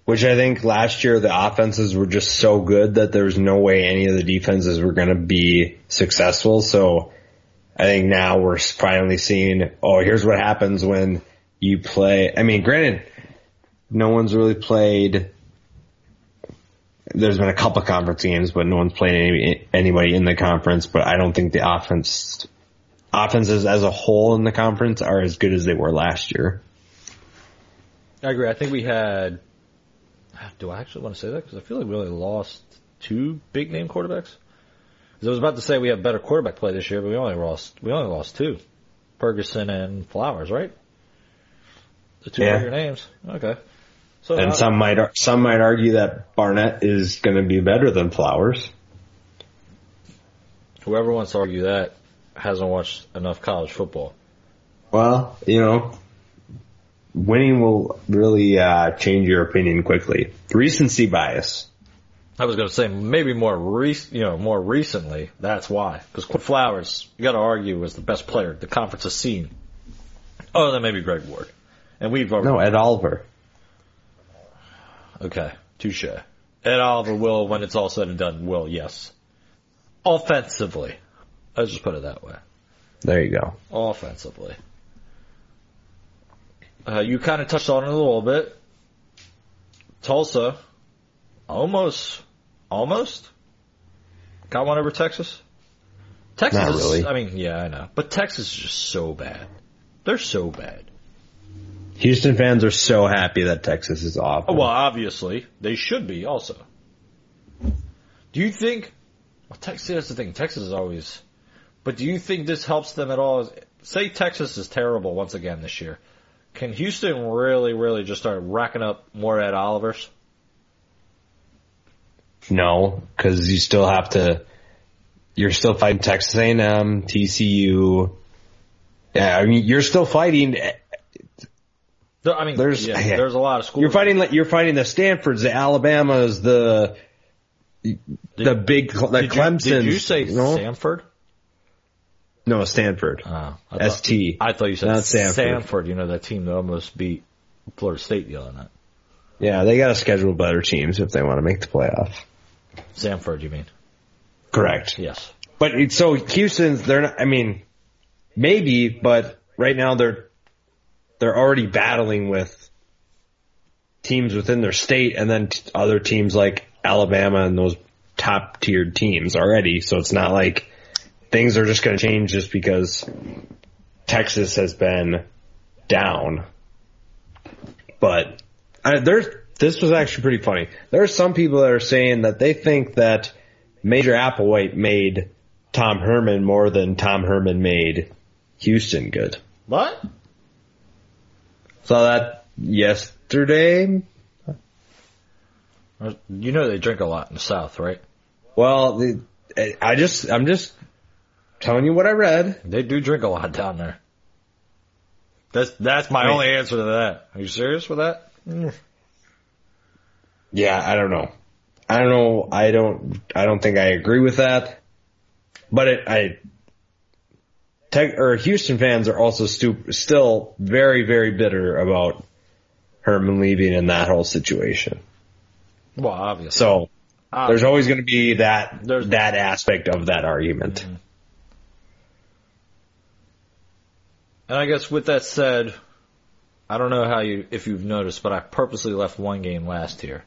Which I think last year the offenses were just so good that there was no way any of the defenses were going to be successful. So I think now we're finally seeing, oh, here's what happens when you play. I mean, granted, no one's really played. There's been a couple conference games, but no one's played any, anybody in the conference. But I don't think the offense, offenses as a whole in the conference are as good as they were last year. I agree. I think we had, do I actually want to say that? Because I feel like we only lost two big name quarterbacks. Because I was about to say we have better quarterback play this year, but we only lost we only lost two, Ferguson and Flowers, right? The two Yeah. bigger names. Okay. So And some might some might argue that Barnett is going to be better than Flowers. whoever wants to argue that hasn't watched enough college football. Well, you know, winning will really uh, change your opinion quickly. Recency bias. I was going to say maybe more rec- you know more recently. That's why because Quinn Flowers you got to argue was the best player the conference has seen, Oh, then maybe Greg Ward. And we've already, No, Ed Oliver. okay, touche. Ed Oliver will, when it's all said and done, will, yes. Offensively. Let's just put it that way. There you go. Offensively. Uh, you kind of touched on it a little bit. Tulsa, almost, almost got one over Texas. Texas, Not is- really. I mean, yeah, I know, but Texas is just so bad. They're so bad. Houston fans are so happy that Texas is off. Oh, well, obviously they should be also. Do you think? Well, Texas. That's the thing. Texas is always. But do you think this helps them at all? Say Texas is terrible once again this year. Can Houston really, really just start racking up more Ed Olivers? No, because you still have to. You're still fighting Texas A&M, TCU. Yeah, I mean you're still fighting. Eh, there- I mean, There's- yeah, yeah. there's a lot of schools. You're fighting like you're fighting the Stanfords, the Alabamas, the the big the Did you, did you say know? Samford? No, Stanford. Oh, I thought, ST. I thought you said Not Stanford. Samford. You know that team that almost beat Florida State the other night. Yeah, they got to schedule better teams if they want to make the playoff. Samford, you mean? Correct. Yes. But it- so Houston's they're not. I mean, maybe, but right now they're they're already battling with teams within their state, and then t- other teams like Alabama and those top tiered teams already. So it's not like things are just going to change just because Texas has been down. But uh, I, there's this was actually pretty funny. There are some people that are saying that they think that Major Applewhite made Tom Herman more than Tom Herman made Houston good. What? Saw that yesterday. You know they drink a lot in the South, right? Well, the, I just I'm just telling you what I read. They do drink a lot down there. That's that's my Wait. only answer to that. Are you serious with that? Mm. Yeah, I don't know. I don't know. I don't. I don't think I agree with that. But it, I. Tech, or Houston fans are also stu- still very, very bitter about Herman leaving in that whole situation. Well, obviously. So Uh, there's always going to be that There's- that aspect of that argument. and I guess with that said, I don't know how you if you've noticed, but I purposely left one game last year,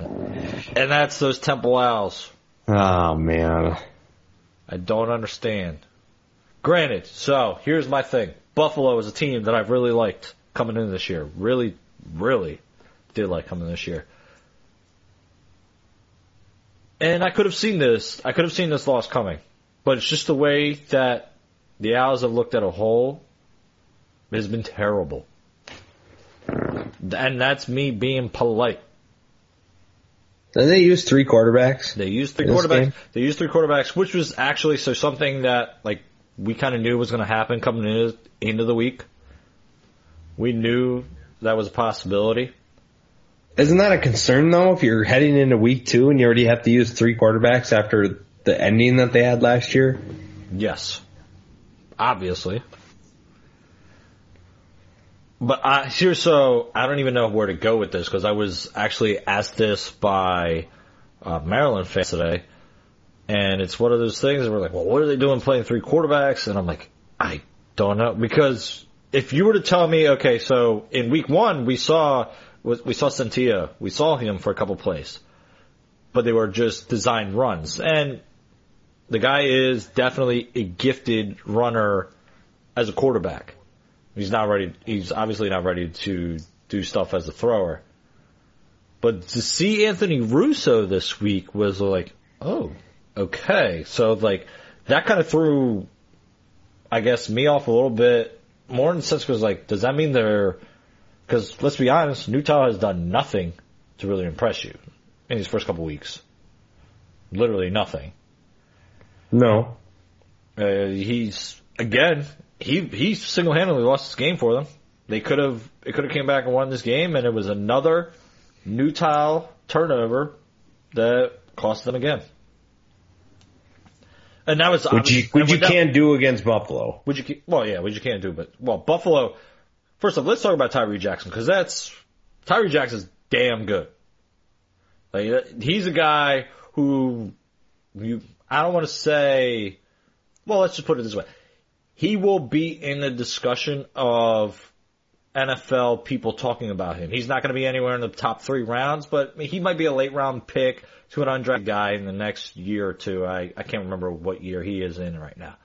and that's those Temple Owls. Oh man, I don't understand. Granted, so here's my thing. Buffalo is a team that I've really liked coming in this year. Really, really did like coming this year. And I could have seen this. I could have seen this loss coming. But it's just the way that the Owls have looked at a whole has been terrible. And that's me being polite. Did they use three quarterbacks? They used three quarterbacks. game? They used three quarterbacks, which was actually so something that like we kind of knew was going to happen coming in, into the week. We knew that was a possibility. Isn't that a concern though? If you're heading into week two and you already have to use three quarterbacks after the ending that they had last year? Yes, obviously. But I here, so I don't even know where to go with this because I was actually asked this by uh, Maryland fans today, and it's one of those things where we're like, well, what are they doing playing three quarterbacks? And I'm like, I don't know because if you were to tell me, okay, so in week one we saw we saw Centilla, we saw him for a couple plays, but they were just designed runs, and the guy is definitely a gifted runner as a quarterback. He's not ready. He's obviously not ready to do stuff as a thrower. But to see Anthony Russo this week was like, oh, okay. So like that kind of threw, I guess, me off a little bit more in the sense because like, does that mean they're? Because let's be honest, Utah has done nothing to really impress you in these first couple weeks. Literally nothing. No. Uh, he's again. He he single handedly lost this game for them. They could have it could have came back and won this game, and it was another Nutile turnover that cost them again. And that was Which you, which you that- can't do against Buffalo. Which you well, yeah, which you can't do, but well, Buffalo first off, let's talk about Tyree Jackson because that's Tyree Jackson's damn good. Like he's a guy who you I don't want to say. Well, let's just put it this way: he will be in the discussion of NFL people talking about him. He's not going to be anywhere in the top three rounds, but he might be a late round pick to an undrafted guy in the next year or two. I, I can't remember what year he is in right now.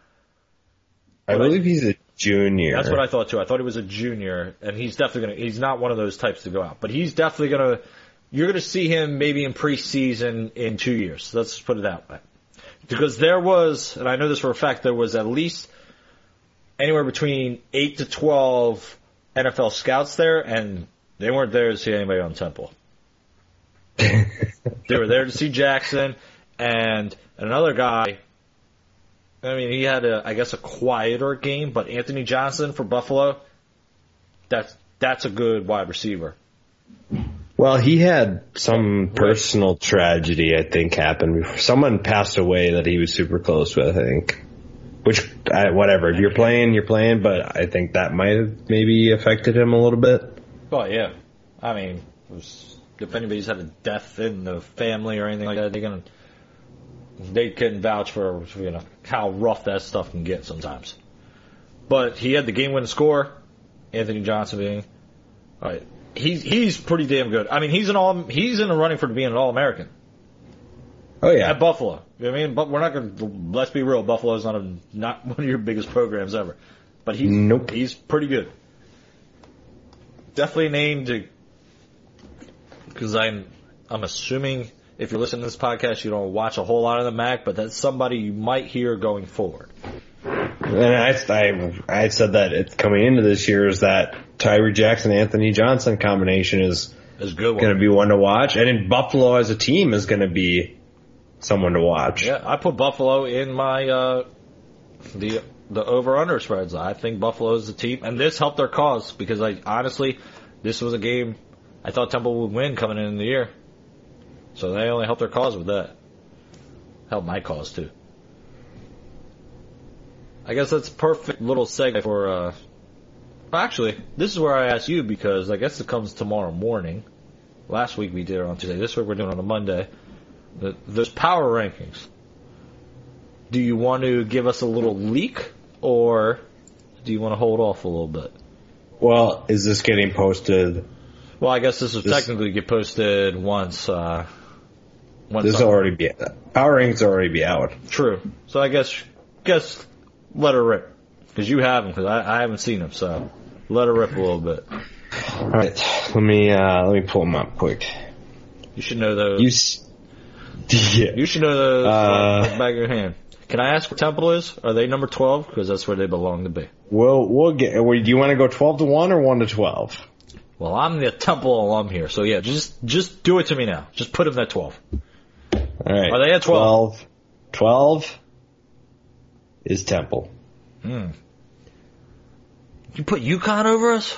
I believe he's a junior. That's what I thought too. I thought he was a junior, and he's definitely going to, he's not one of those types to go out, but he's definitely going to, you're going to see him maybe in preseason in two years. Let's put it that way. Because there was, and I know this for a fact, there was at least anywhere between 8 to 12 NFL scouts there, and they weren't there to see anybody on Temple. they were there to see Jackson and another guy. I mean, he had a, I guess, a quieter game, but Anthony Johnson for Buffalo, that's that's a good wide receiver. Well, he had some personal tragedy, I think, happen. Someone passed away that he was super close with, I think. Which, I, whatever, if you're playing, you're playing, but I think that might have maybe affected him a little bit. Well, yeah. I mean, was, if anybody's had a death in the family or anything like that, they can they can vouch for you know how rough that stuff can get sometimes. But he had the game-winning score. Anthony Johnson being, all right, he's he's pretty damn good. I mean, he's an all he's in the running for being an All American. Oh yeah, at Buffalo. I mean, but we're not going to. Let's be real. Buffalo's not a, not one of your biggest programs ever, but he's nope. he's pretty good. Definitely named to because I'm I'm assuming if you're listening to this podcast, you don't watch a whole lot of the MAC, but that's somebody you might hear going forward. And I, I, I said that it's coming into this year is that Tyree Jackson Anthony Johnson combination is is good going to be one to watch, and in Buffalo as a team is going to be someone to watch. Yeah, I put Buffalo in my uh, the the over under spreads. I think Buffalo is the team, and this helped their cause because I honestly, this was a game I thought Temple would win coming in the year. So they only helped their cause with that. Helped my cause too. I guess that's perfect little segue for. Uh, actually, this is where I ask you because I guess it comes tomorrow morning. Last week we did it on Tuesday. This week we're doing it on a Monday. Those power rankings. Do you want to give us a little leak, or do you want to hold off a little bit? Well, is this getting posted? Well, I guess this will technically get posted once. Uh, once this will already be power rankings already be out. True. So I guess guess let her rip because you have them because I, I haven't seen them. So let her rip a little bit. All right, let me uh, let me pull them up quick. You should know those. You, yeah. You should know those Uh, the back of your hand. Can I ask where Temple is? Are they number twelve? Because that's where they belong to be. We'll we'll get. well, Do you want to go twelve to one or one to twelve? Well, I'm the Temple alum here, so yeah, just just do it to me now. Just put them at twelve. All right. Are they at 12? 12, 12 is Temple. Hmm. You put UConn over us?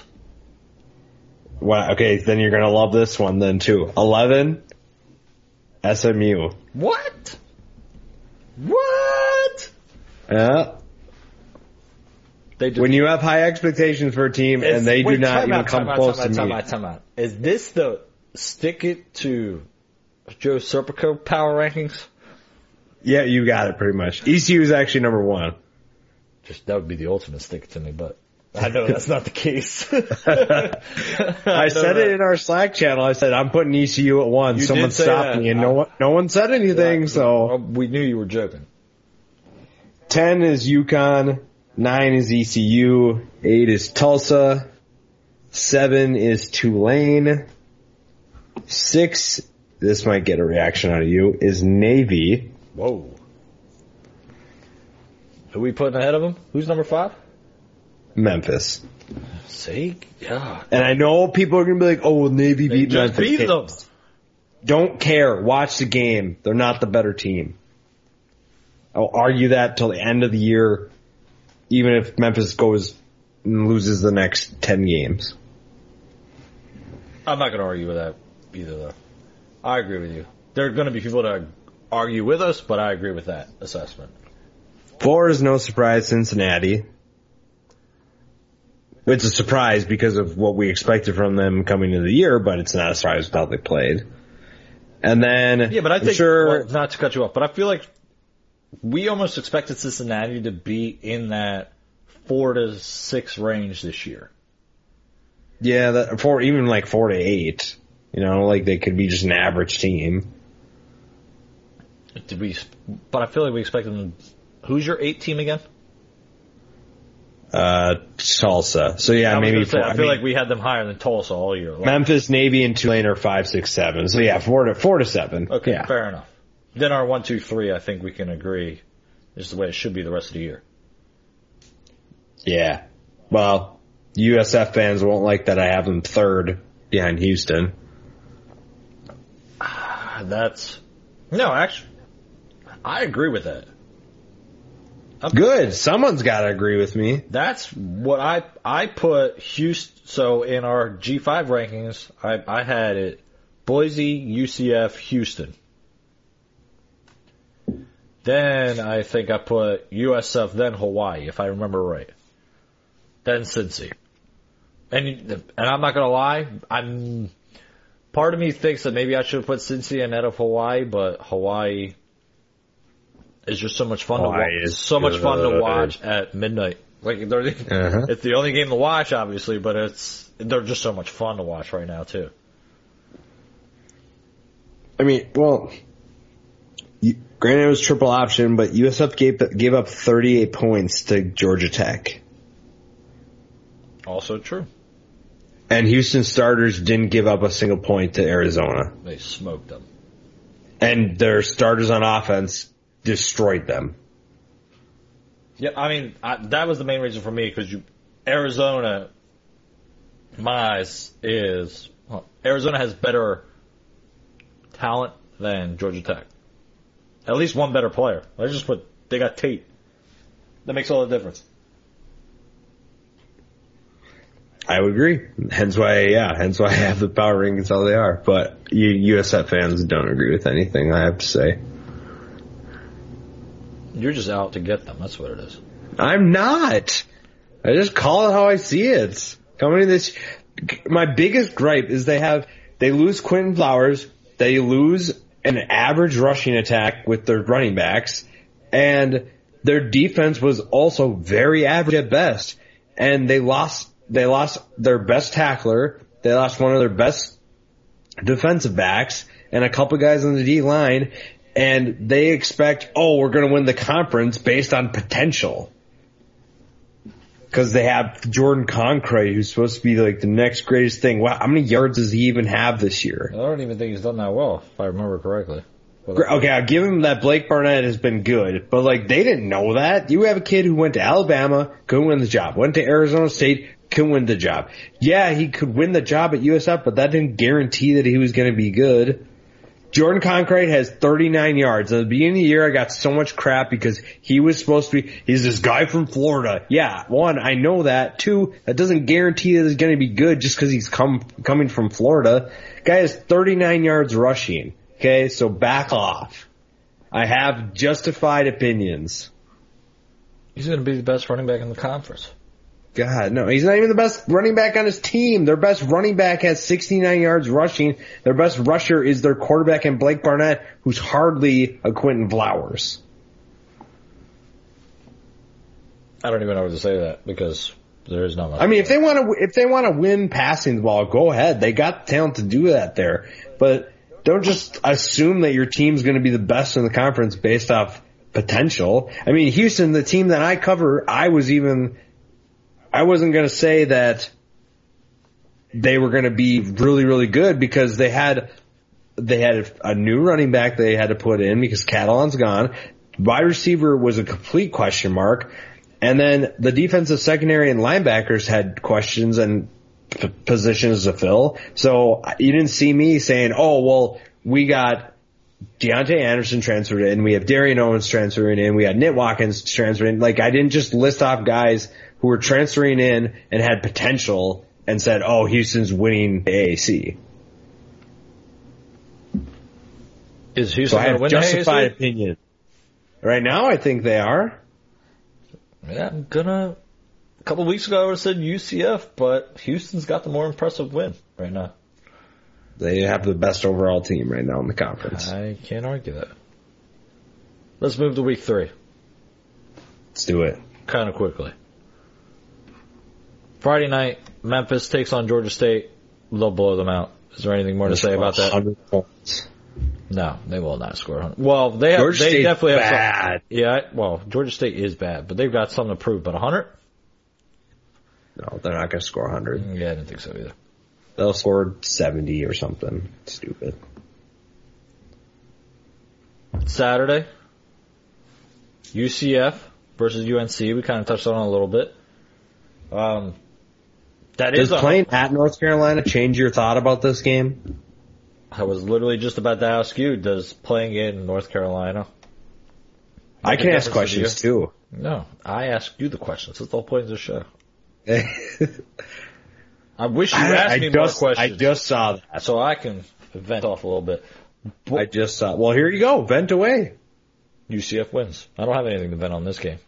Wow. Okay, then you're gonna love this one then too. Eleven, SMU. What? What? Yeah. They do. When you have high expectations for a team Is- and they wait, do not time even out, come time out, close time out, to time me. out, time out. Is this the stick it to Joe Serpico power rankings? Yeah, you got it pretty much. ECU is actually number one. Just that would be the ultimate stick it to me, but I know that's not the case. I said it in our Slack channel. I said I'm putting ECU at one. You Someone stopped that. me, and no one, no one said anything. So we knew you were joking. ten is UConn, nine is ECU, eight is Tulsa, seven is Tulane, six. This might get a reaction out of you. Is Navy. Whoa. Who we putting ahead of them? Who's number five? Memphis. See? Yeah. And I know people are gonna be like, "Oh, well, Navy beat just Memphis." beat them. Don't care. Watch the game. They're not the better team. I'll argue that till the end of the year, even if Memphis goes and loses the next ten games. I'm not going to argue with that either, though. I agree with you. There are going to be people that argue with us, but I agree with that assessment. Four is no surprise, Cincinnati. It's a surprise because of what we expected from them coming into the year, but it's not a surprise with how they played. And then, Yeah, but I I'm think sure, well, not to cut you off, but I feel like we almost expected Cincinnati to be in that four to six range this year. yeah, that, for even like four to eight, you know, like they could be just an average team. Did we? But I feel like we expected them. Who's your eight team again? Uh, Tulsa. So yeah, maybe say, four, I I feel mean, like we had them higher than Tulsa all year. long. Memphis, Navy, and Tulane are five, six, seven. So yeah, four to four to seven. Okay, yeah. fair enough. Then our one, two, three, I think we can agree, is the way it should be the rest of the year. Yeah. Well, USF fans won't like that I have them third behind Houston. That's no, actually, I agree with that. Good. Someone's got to agree with me. That's what I I put Houston. So in our G5 rankings, I I had it Boise, UCF, Houston. Then I think I put USF, then Hawaii, if I remember right. Then Cincy. And and I'm not gonna lie, I'm part of me thinks that maybe I should have put Cincy ahead of Hawaii, but Hawaii is just so much fun Hawaii to watch. is So much fun to watch at midnight. Like they're Uh-huh. it's the only game to watch, obviously, but it's they're just so much fun to watch right now too. I mean, well, you, granted it was triple option, but USF gave gave up 38 points to Georgia Tech, Also true. and Houston starters didn't give up a single point to Arizona, They smoked them. and their starters on offense destroyed them. Yeah, I mean I, that was the main reason for me because you Arizona, my eyes is well, Arizona has better talent than Georgia Tech. At least one better player. Let's just put they got Tate. That makes all the difference. I would agree. Hence why, yeah, hence why I have the power rankings how they are. But you USF fans don't agree with anything I have to say. You're just out to get them. That's what it is. I'm not. I just call it how I see it. Coming to this, my biggest gripe is they have they lose Quinton Flowers, they lose an average rushing attack with their running backs, and their defense was also very average at best. And they lost they lost their best tackler, they lost one of their best defensive backs, and a couple guys on the D line, and they expect, oh, we're going to win the conference based on potential. Because they have Jordan Cronkrite, who's supposed to be like the next greatest thing. Wow, how many yards does he even have this year? I don't even think he's done that well, if I remember correctly. Okay, I'll give him that Blake Barnett has been good, but like they didn't know that. You have a kid who went to Alabama, couldn't win the job. Went to Arizona State, couldn't win the job. Yeah, he could win the job at USF, but that didn't guarantee that he was going to be good. Jordan Cronkrite has 39 yards. At the beginning of the year, I got so much crap because he was supposed to be, he's this guy from Florida. Yeah, one, I know that. Two, that doesn't guarantee that he's going to be good just because he's come, coming from Florida. Guy has 39 yards rushing. Okay, so back off. I have justified opinions. He's going to be the best running back in the conference. God, no, he's not even the best running back on his team. Their best running back has 69 yards rushing. Their best rusher is their quarterback and Blake Barnett, who's hardly a Quinton Flowers. I don't even know what to say to that because there is not much. I mean, if they want to, if they want to win passing the ball, go ahead. They got the talent to do that there, but don't just assume that your team's going to be the best in the conference based off potential. I mean, Houston, the team that I cover, I was even, I wasn't going to say that they were going to be really, really good because they had, they had a new running back they had to put in because Catalon's gone. Wide receiver was a complete question mark. And then the defensive secondary and linebackers had questions and p- positions to fill. So you didn't see me saying, oh, well, we got Deontay Anderson transferred in. We have Darian Owens transferring in. We had Nit Watkins transferring. Like I didn't just list off guys who were transferring in and had potential and said, oh, Houston's winning the AAC. is So Houston I going to win justified AAC? opinion. Right now, I think they are. Yeah, I'm gonna. A couple weeks ago, I would have said UCF, but Houston's got the more impressive win right now. They have the best overall team right now in the conference. I can't argue that. Let's move to week three, Let's do it. kind of quickly. Friday night, Memphis takes on Georgia State. They'll blow them out. Is there anything more to say about that? points. No, they will not score 100. Well, they have, Georgia they State's definitely have some, bad. Yeah, well, Georgia State is bad, but they've got something to prove. But 100? No, they're not going to score 100. Yeah, I didn't think so either. They'll score 70 or something stupid. Saturday, UCF versus UNC. We kind of touched on it a little bit. Um, that is Does a, playing at North Carolina change your thought about this game? I was literally just about to ask you, does playing in North Carolina? I can ask difference to questions too. No, I ask you the questions. That's the whole point of the show. I wish you asked I me just, more I questions just saw that. so I can vent off a little bit. I just saw. Well, here you go. Vent away. UCF wins. I don't have anything to vent on this game.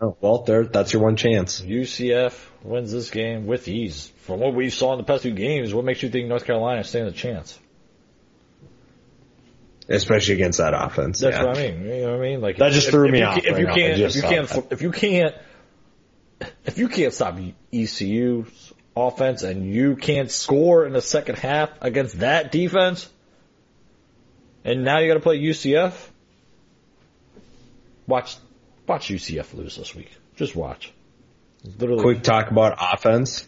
Oh, well, there. That's your one chance. UCF wins this game with ease. From what we saw in the past two games, what makes you think North Carolina stands a chance? Especially against that offense. That's yeah. what I mean. You know what I mean? Like That just if- threw if me you off can't- If you can't, if you can't, if you can't, if you can't stop ECU's offense and you can't score in the second half against that defense, and now you got to play UCF. Watch, watch UCF lose this week. Just watch. Literally, Quick talk about offense.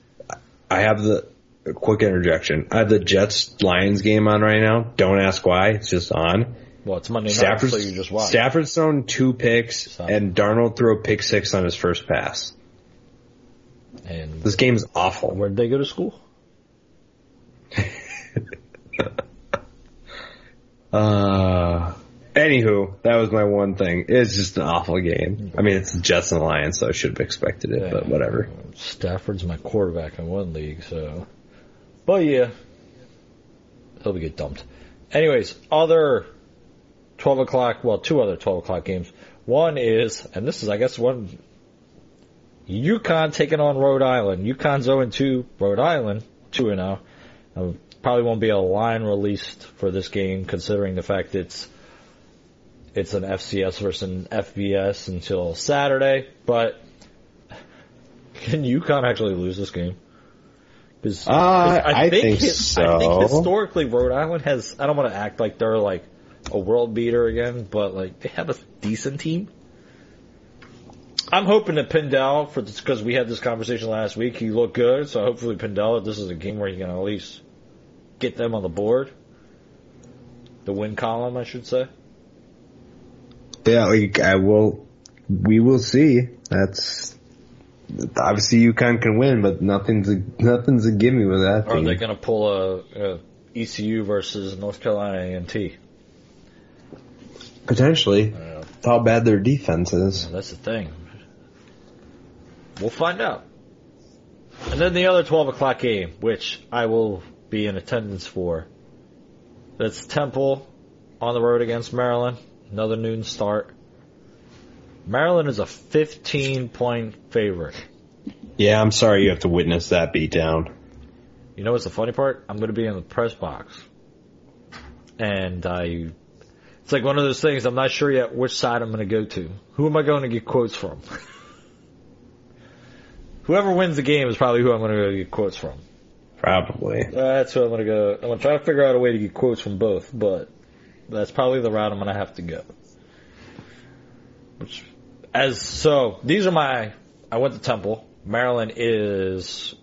I have the quick interjection. I have the Jets Lions game on right now. Don't ask why. It's just on. well, it's Monday night, Stafford's, so you just watch. Stafford's thrown two picks, Stop. and Darnold threw a pick six on his first pass. And This game's awful. where'd they go to school? Uh, anywho, that was my one thing. It's just an awful game. I mean, it's the Jets and the Lions, so I should have expected it, but whatever. Stafford's my quarterback in one league, so. But yeah, he'll get dumped. Anyways, other 12 o'clock, well, two other 12 o'clock games. One is, and this is, I guess, one. UConn taking on Rhode Island. UConn's 0-2, Rhode Island 2-0. Um, probably won't be a line released for this game, considering the fact it's it's an FCS versus an FBS until Saturday. But can UConn actually lose this game? Because Uh, I think his- I think historically Rhode Island has. I don't want to act like they're like a world beater again, but like they have a decent team. I'm hoping that Pindell, for because we had this conversation last week, he looked good. So hopefully Pindell, this is a game where he can at least get them on the board, the win column, I should say. Yeah, like, I will, we will see. That's, obviously UConn can win, but nothing's a, nothing's a gimme with that are they going to pull a, a ECU versus North Carolina A&T? Potentially. How bad their defense is. That's the thing. We'll find out. And then the other 12 o'clock game, which I will be in attendance for. That's Temple on the road against Maryland. Another noon start. Maryland is a 15 point favorite. Yeah, I'm sorry you have to witness that beatdown. You know what's the funny part? I'm going to be in the press box. And I, it's like one of those things, I'm not sure yet which side I'm going to go to. Who am I going to get quotes from? Whoever wins the game is probably who I'm going to go get quotes from. Probably. Uh, that's who I'm going to go. I'm going to try to figure out a way to get quotes from both, but that's probably the route I'm going to have to go. Which, as, so, these are my, I went to Temple. Maryland is,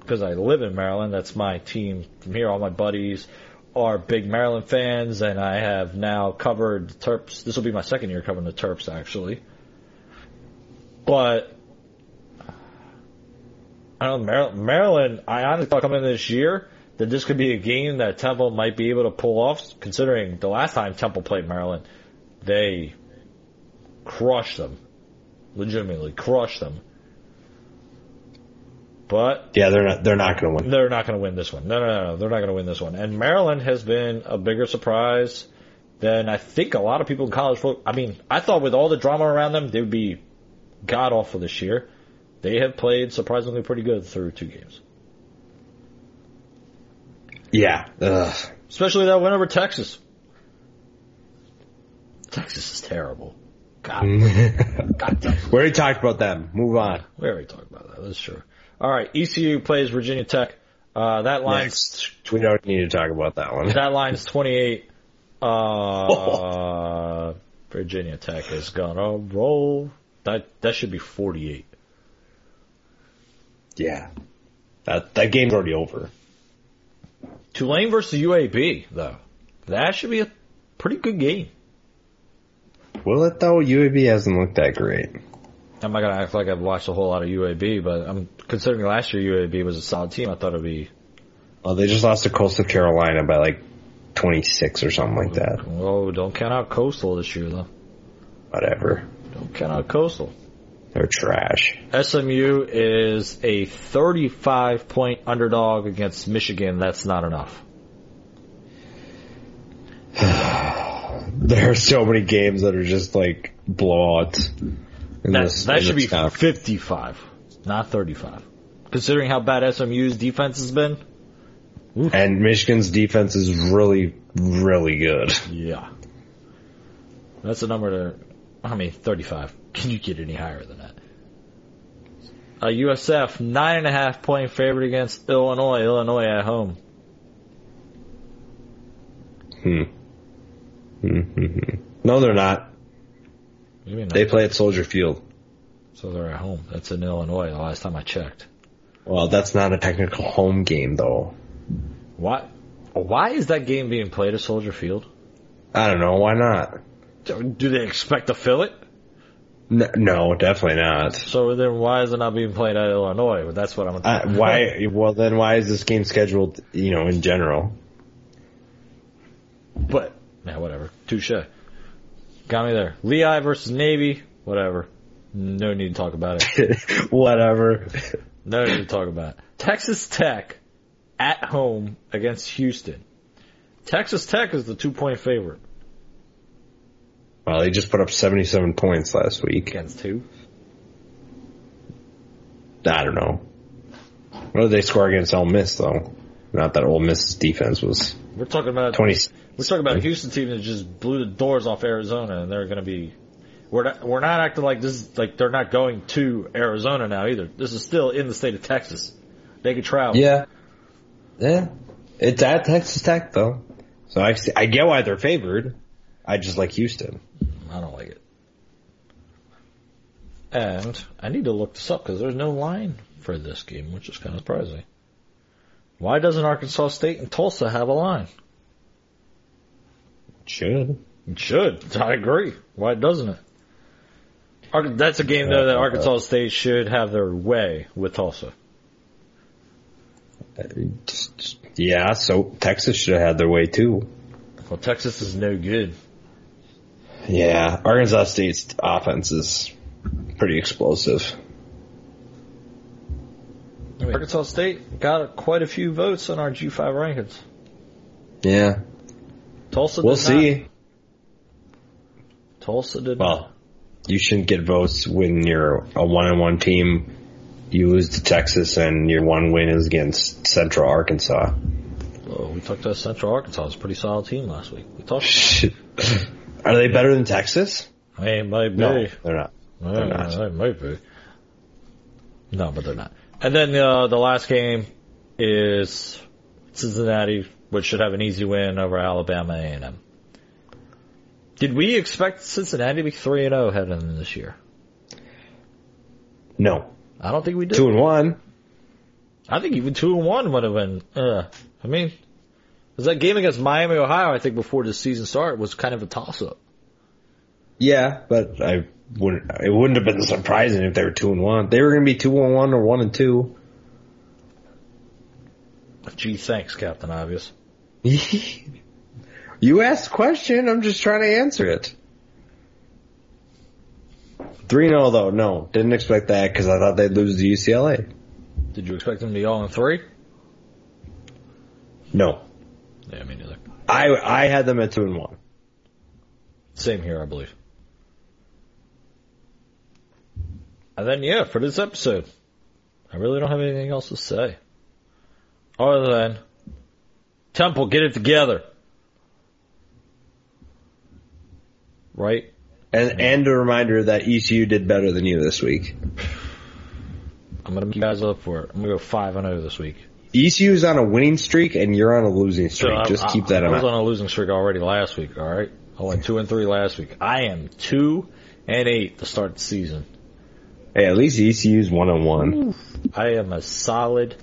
because I live in Maryland, that's my team from here. All my buddies are big Maryland fans, and I have now covered the Terps. This will be my second year covering the Terps, actually. But I don't know, Maryland, Maryland, I honestly thought coming into this year that this could be a game that Temple might be able to pull off, considering the last time Temple played Maryland, they crushed them. Legitimately crushed them. But Yeah, they're not, they're not gonna win. they're not going to win this one. No, no, no, no. They're not going to win this one. And Maryland has been a bigger surprise than I think a lot of people in college football. I mean, I thought with all the drama around them, they would be god awful this year. They have played surprisingly pretty good through two games. Yeah. Ugh. Especially that win over Texas. Texas is terrible. God, God we already talked about them. Move on. We already talked about that. That's true. All right, ECU plays Virginia Tech. Uh, that line's Next. We don't need to talk about that one. that line's 28. Uh, Virginia Tech is gonna roll. That that should be 48. Yeah. That that game's already over. Tulane versus UAB though. That should be a pretty good game. Will it though? UAB hasn't looked that great. I'm not gonna act like I've watched a whole lot of UAB, but I'm considering last year UAB was a solid team. I thought it'd be Well, they just lost to Coastal Carolina by like 26 or something like that. oh, don't count out Coastal this year though. Whatever. Don't count out Coastal. They're trash. SMU is a 35 point underdog against Michigan. That's not enough. There are so many games that are just like blowouts. That, this- that should be conference. 55, not 35. Considering how bad SMU's defense has been, And Michigan's defense is really, really good. yeah. That's a number to, I mean, 35. Can you get any higher than that? Uh, USF, nine and a half point favorite against Illinois. Illinois at home. Hmm. Mm-hmm. No, they're not. What do? They play at Soldier Field. so they're at home. That's in Illinois. The last time I checked. Well, that's not a technical home game, though. Why? Why is that game being played at Soldier Field? I don't know. Why not? Do they expect to fill it? No, definitely not. So then why is it not being played at Illinois? That's what I'm. Uh, why? Well, then why is this game scheduled? You know, in general. But yeah, whatever. Touche. Got me there. Lehigh versus Navy. Whatever. No need to talk about it. Whatever. No need to talk about it. Texas Tech at home against Houston. Texas Tech is the two point favorite Well, they just put up 77 points last week. against two. I don't know. What did they score against Ole Miss though? Not that Ole Miss's defense was We're talking about 20. We're talking about a Houston team that just blew the doors off Arizona, and they're going to be. We're not, we're not acting like this is like they're not going to Arizona now either. This is still in the state of Texas. They can travel. Yeah. Yeah. It's at Texas Tech though. So I, I get why they're favored. I just like Houston. I don't like it. And I need to look this up because there's no line for this game, which is kind of surprising. Why doesn't Arkansas State and Tulsa have a line? Should. It should. I agree. Why doesn't it? That's a game though that Arkansas State should have their way with Tulsa. Uh, yeah, so Texas should have had their way too. Well, Texas is no good. Yeah, Arkansas State's offense is pretty explosive. Arkansas State got quite a few votes on our G5 rankings. Yeah, Tulsa we'll did see. not. Tulsa did Well, not. you shouldn't get votes when you're a one-on-one team. You lose to Texas, and your one win is against Central Arkansas. Oh, we talked to Central Arkansas. It was a pretty solid team last week. We talked. Are they better than Texas? Hey, it might be. No, they're not. Yeah, they're not. They might be. No, but they're not. And then uh, the last game is Cincinnati, which should have an easy win over Alabama A&M. Did we expect Cincinnati to be three and zero heading into this year? No, I don't think we did. two and one. I think even two and one would have been. Uh, I mean, was that game against Miami, Ohio? I think before the season started was kind of a toss up. Yeah, but I wouldn't. It wouldn't have been surprising if they were two and one. They were going to be two and one or one and two. Gee, thanks, Captain Obvious. you asked the question. I'm just trying to answer it. Three 0 though. No, didn't expect that because I thought they'd lose to UCLA. Did you expect them to be all in three? No, Yeah, me neither. I I had them at two and one. Same here, I believe. And then, yeah, for this episode, I really don't have anything else to say. Other than, Temple, get it together. Right? And and a reminder that ECU did better than you this week. I'm going to make you guys up for it. I'm going to go 5 and 0 this week. ECU is on a winning streak and you're on a losing streak. So I- Just keep I, that I in was mind. on a losing streak already last week, alright? I went 2 and 3 last week. I am 2 and 8 to start the season. Hey, at least ECU's one on one. I am a solid.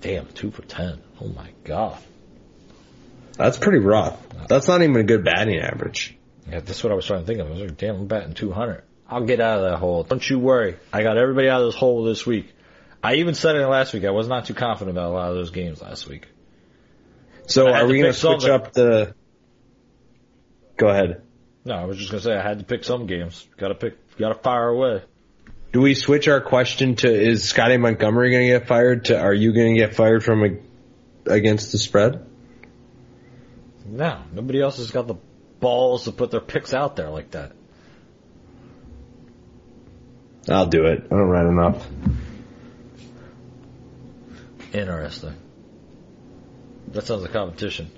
Damn, 2 for 10. Oh my god. That's pretty rough. That's not even a good batting average. Yeah, that's what I was trying to think of. I was like, damn, I'm batting 200. I'll get out of that hole. Don't you worry. I got everybody out of this hole this week. I even said it last week. I was not too confident about a lot of those games last week. So are we going to switch something. up the? Go ahead. No, I was just gonna say I had to pick some games. Gotta pick, gotta fire away. Do we switch our question to is Scottie Montgomery going to get fired? To are you going to get fired from a, against the spread? No, nobody else has got the balls to put their picks out there like that. I'll do it. I don't write enough. Interesting. That sounds like competition.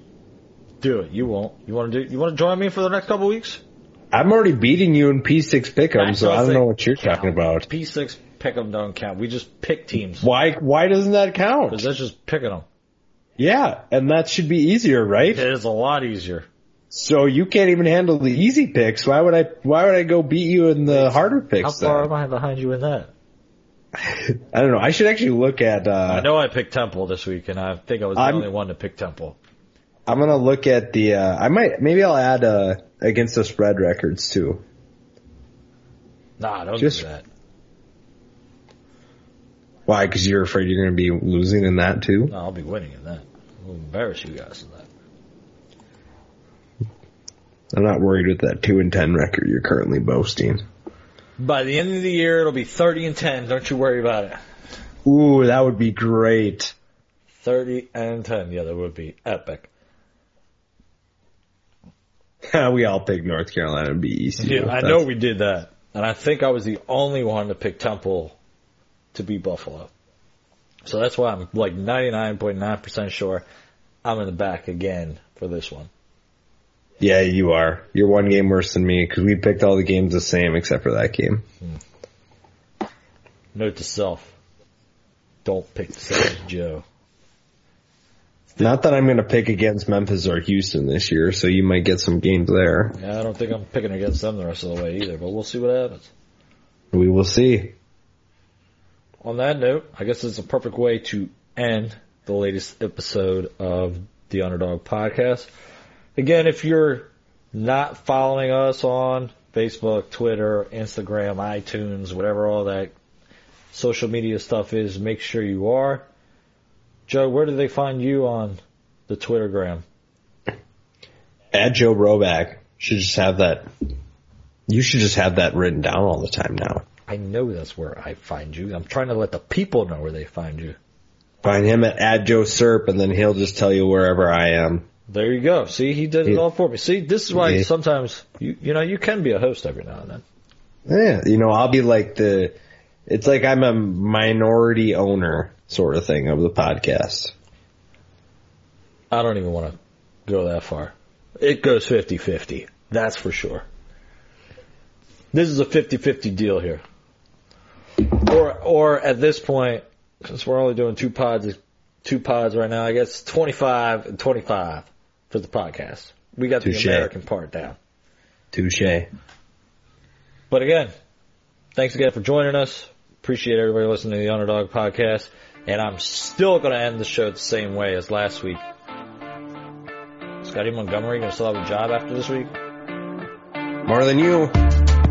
Do it. You won't. You want to do? You want to join me for the next couple weeks? I'm already beating you in P6 pick'em, so I don't know what you're count. talking about. P6 pick 'em don't count. We just pick teams. Why? Why doesn't that count? Because that's just picking them. Yeah, and that should be easier, right? It is a lot easier. So you can't even handle the easy picks. Why would I? Why would I go beat you in the harder picks? How far then? am I behind you in that? I don't know. I should actually look at. Uh, I know I picked Temple this week, and I think I was the I'm- only one to pick Temple. I'm gonna look at the. Uh, I might. Maybe I'll add uh, against the spread records too. Nah, don't Just- do that. Why? Because you're afraid you're gonna be losing in that too. No, I'll be winning in that. I'll embarrass you guys in that. I'm not worried with that two and ten record you're currently boasting. By the end of the year, it'll be 30 and 10. Don't you worry about it. Ooh, that would be great. 30 and 10. Yeah, that would be epic. we all picked North Carolina to beat ECU. Yeah, I That's- know we did that. And I think I was the only one to pick Temple to beat Buffalo. So that's why I'm like 99.9% sure I'm in the back again for this one. Yeah, you are. You're one game worse than me because we picked all the games the same except for that game. Hmm. Note to self. Don't pick the same as Joe. Not that I'm going to pick against Memphis or Houston this year, so you might get some games there. Yeah, I don't think I'm picking against them the rest of the way either, but we'll see what happens. We will see. On that note, I guess it's a perfect way to end the latest episode of the Underdog Podcast. Again, if you're not following us on Facebook, Twitter, Instagram, iTunes, whatever all that social media stuff is, make sure you are. Joe, where do they find you on the Twittergram? Add Joe Roback. Should just have that. You should just have that written down all the time now. I know that's where I find you. I'm trying to let the people know where they find you. Find him at add Joe Serp, and then he'll just tell you wherever I am. There you go. See, he did it Yeah. all for me. See, this is why Yeah. sometimes you you know you can be a host every now and then. Yeah, you know, I'll be like the. It's like I'm a minority owner sort of thing of the podcast. I don't even want to go that far. It goes 50-50. That's for sure. This is a 50-50 deal here. Or or at this point, since we're only doing two pods two pods right now, I guess 25 and 25 for the podcast. We got Touche. the American part down. Touche. But again, thanks again for joining us. Appreciate everybody listening to the Underdog podcast. And I'm still going to end the show the same way as last week. Scottie Montgomery going to still have a job after this week? More than you.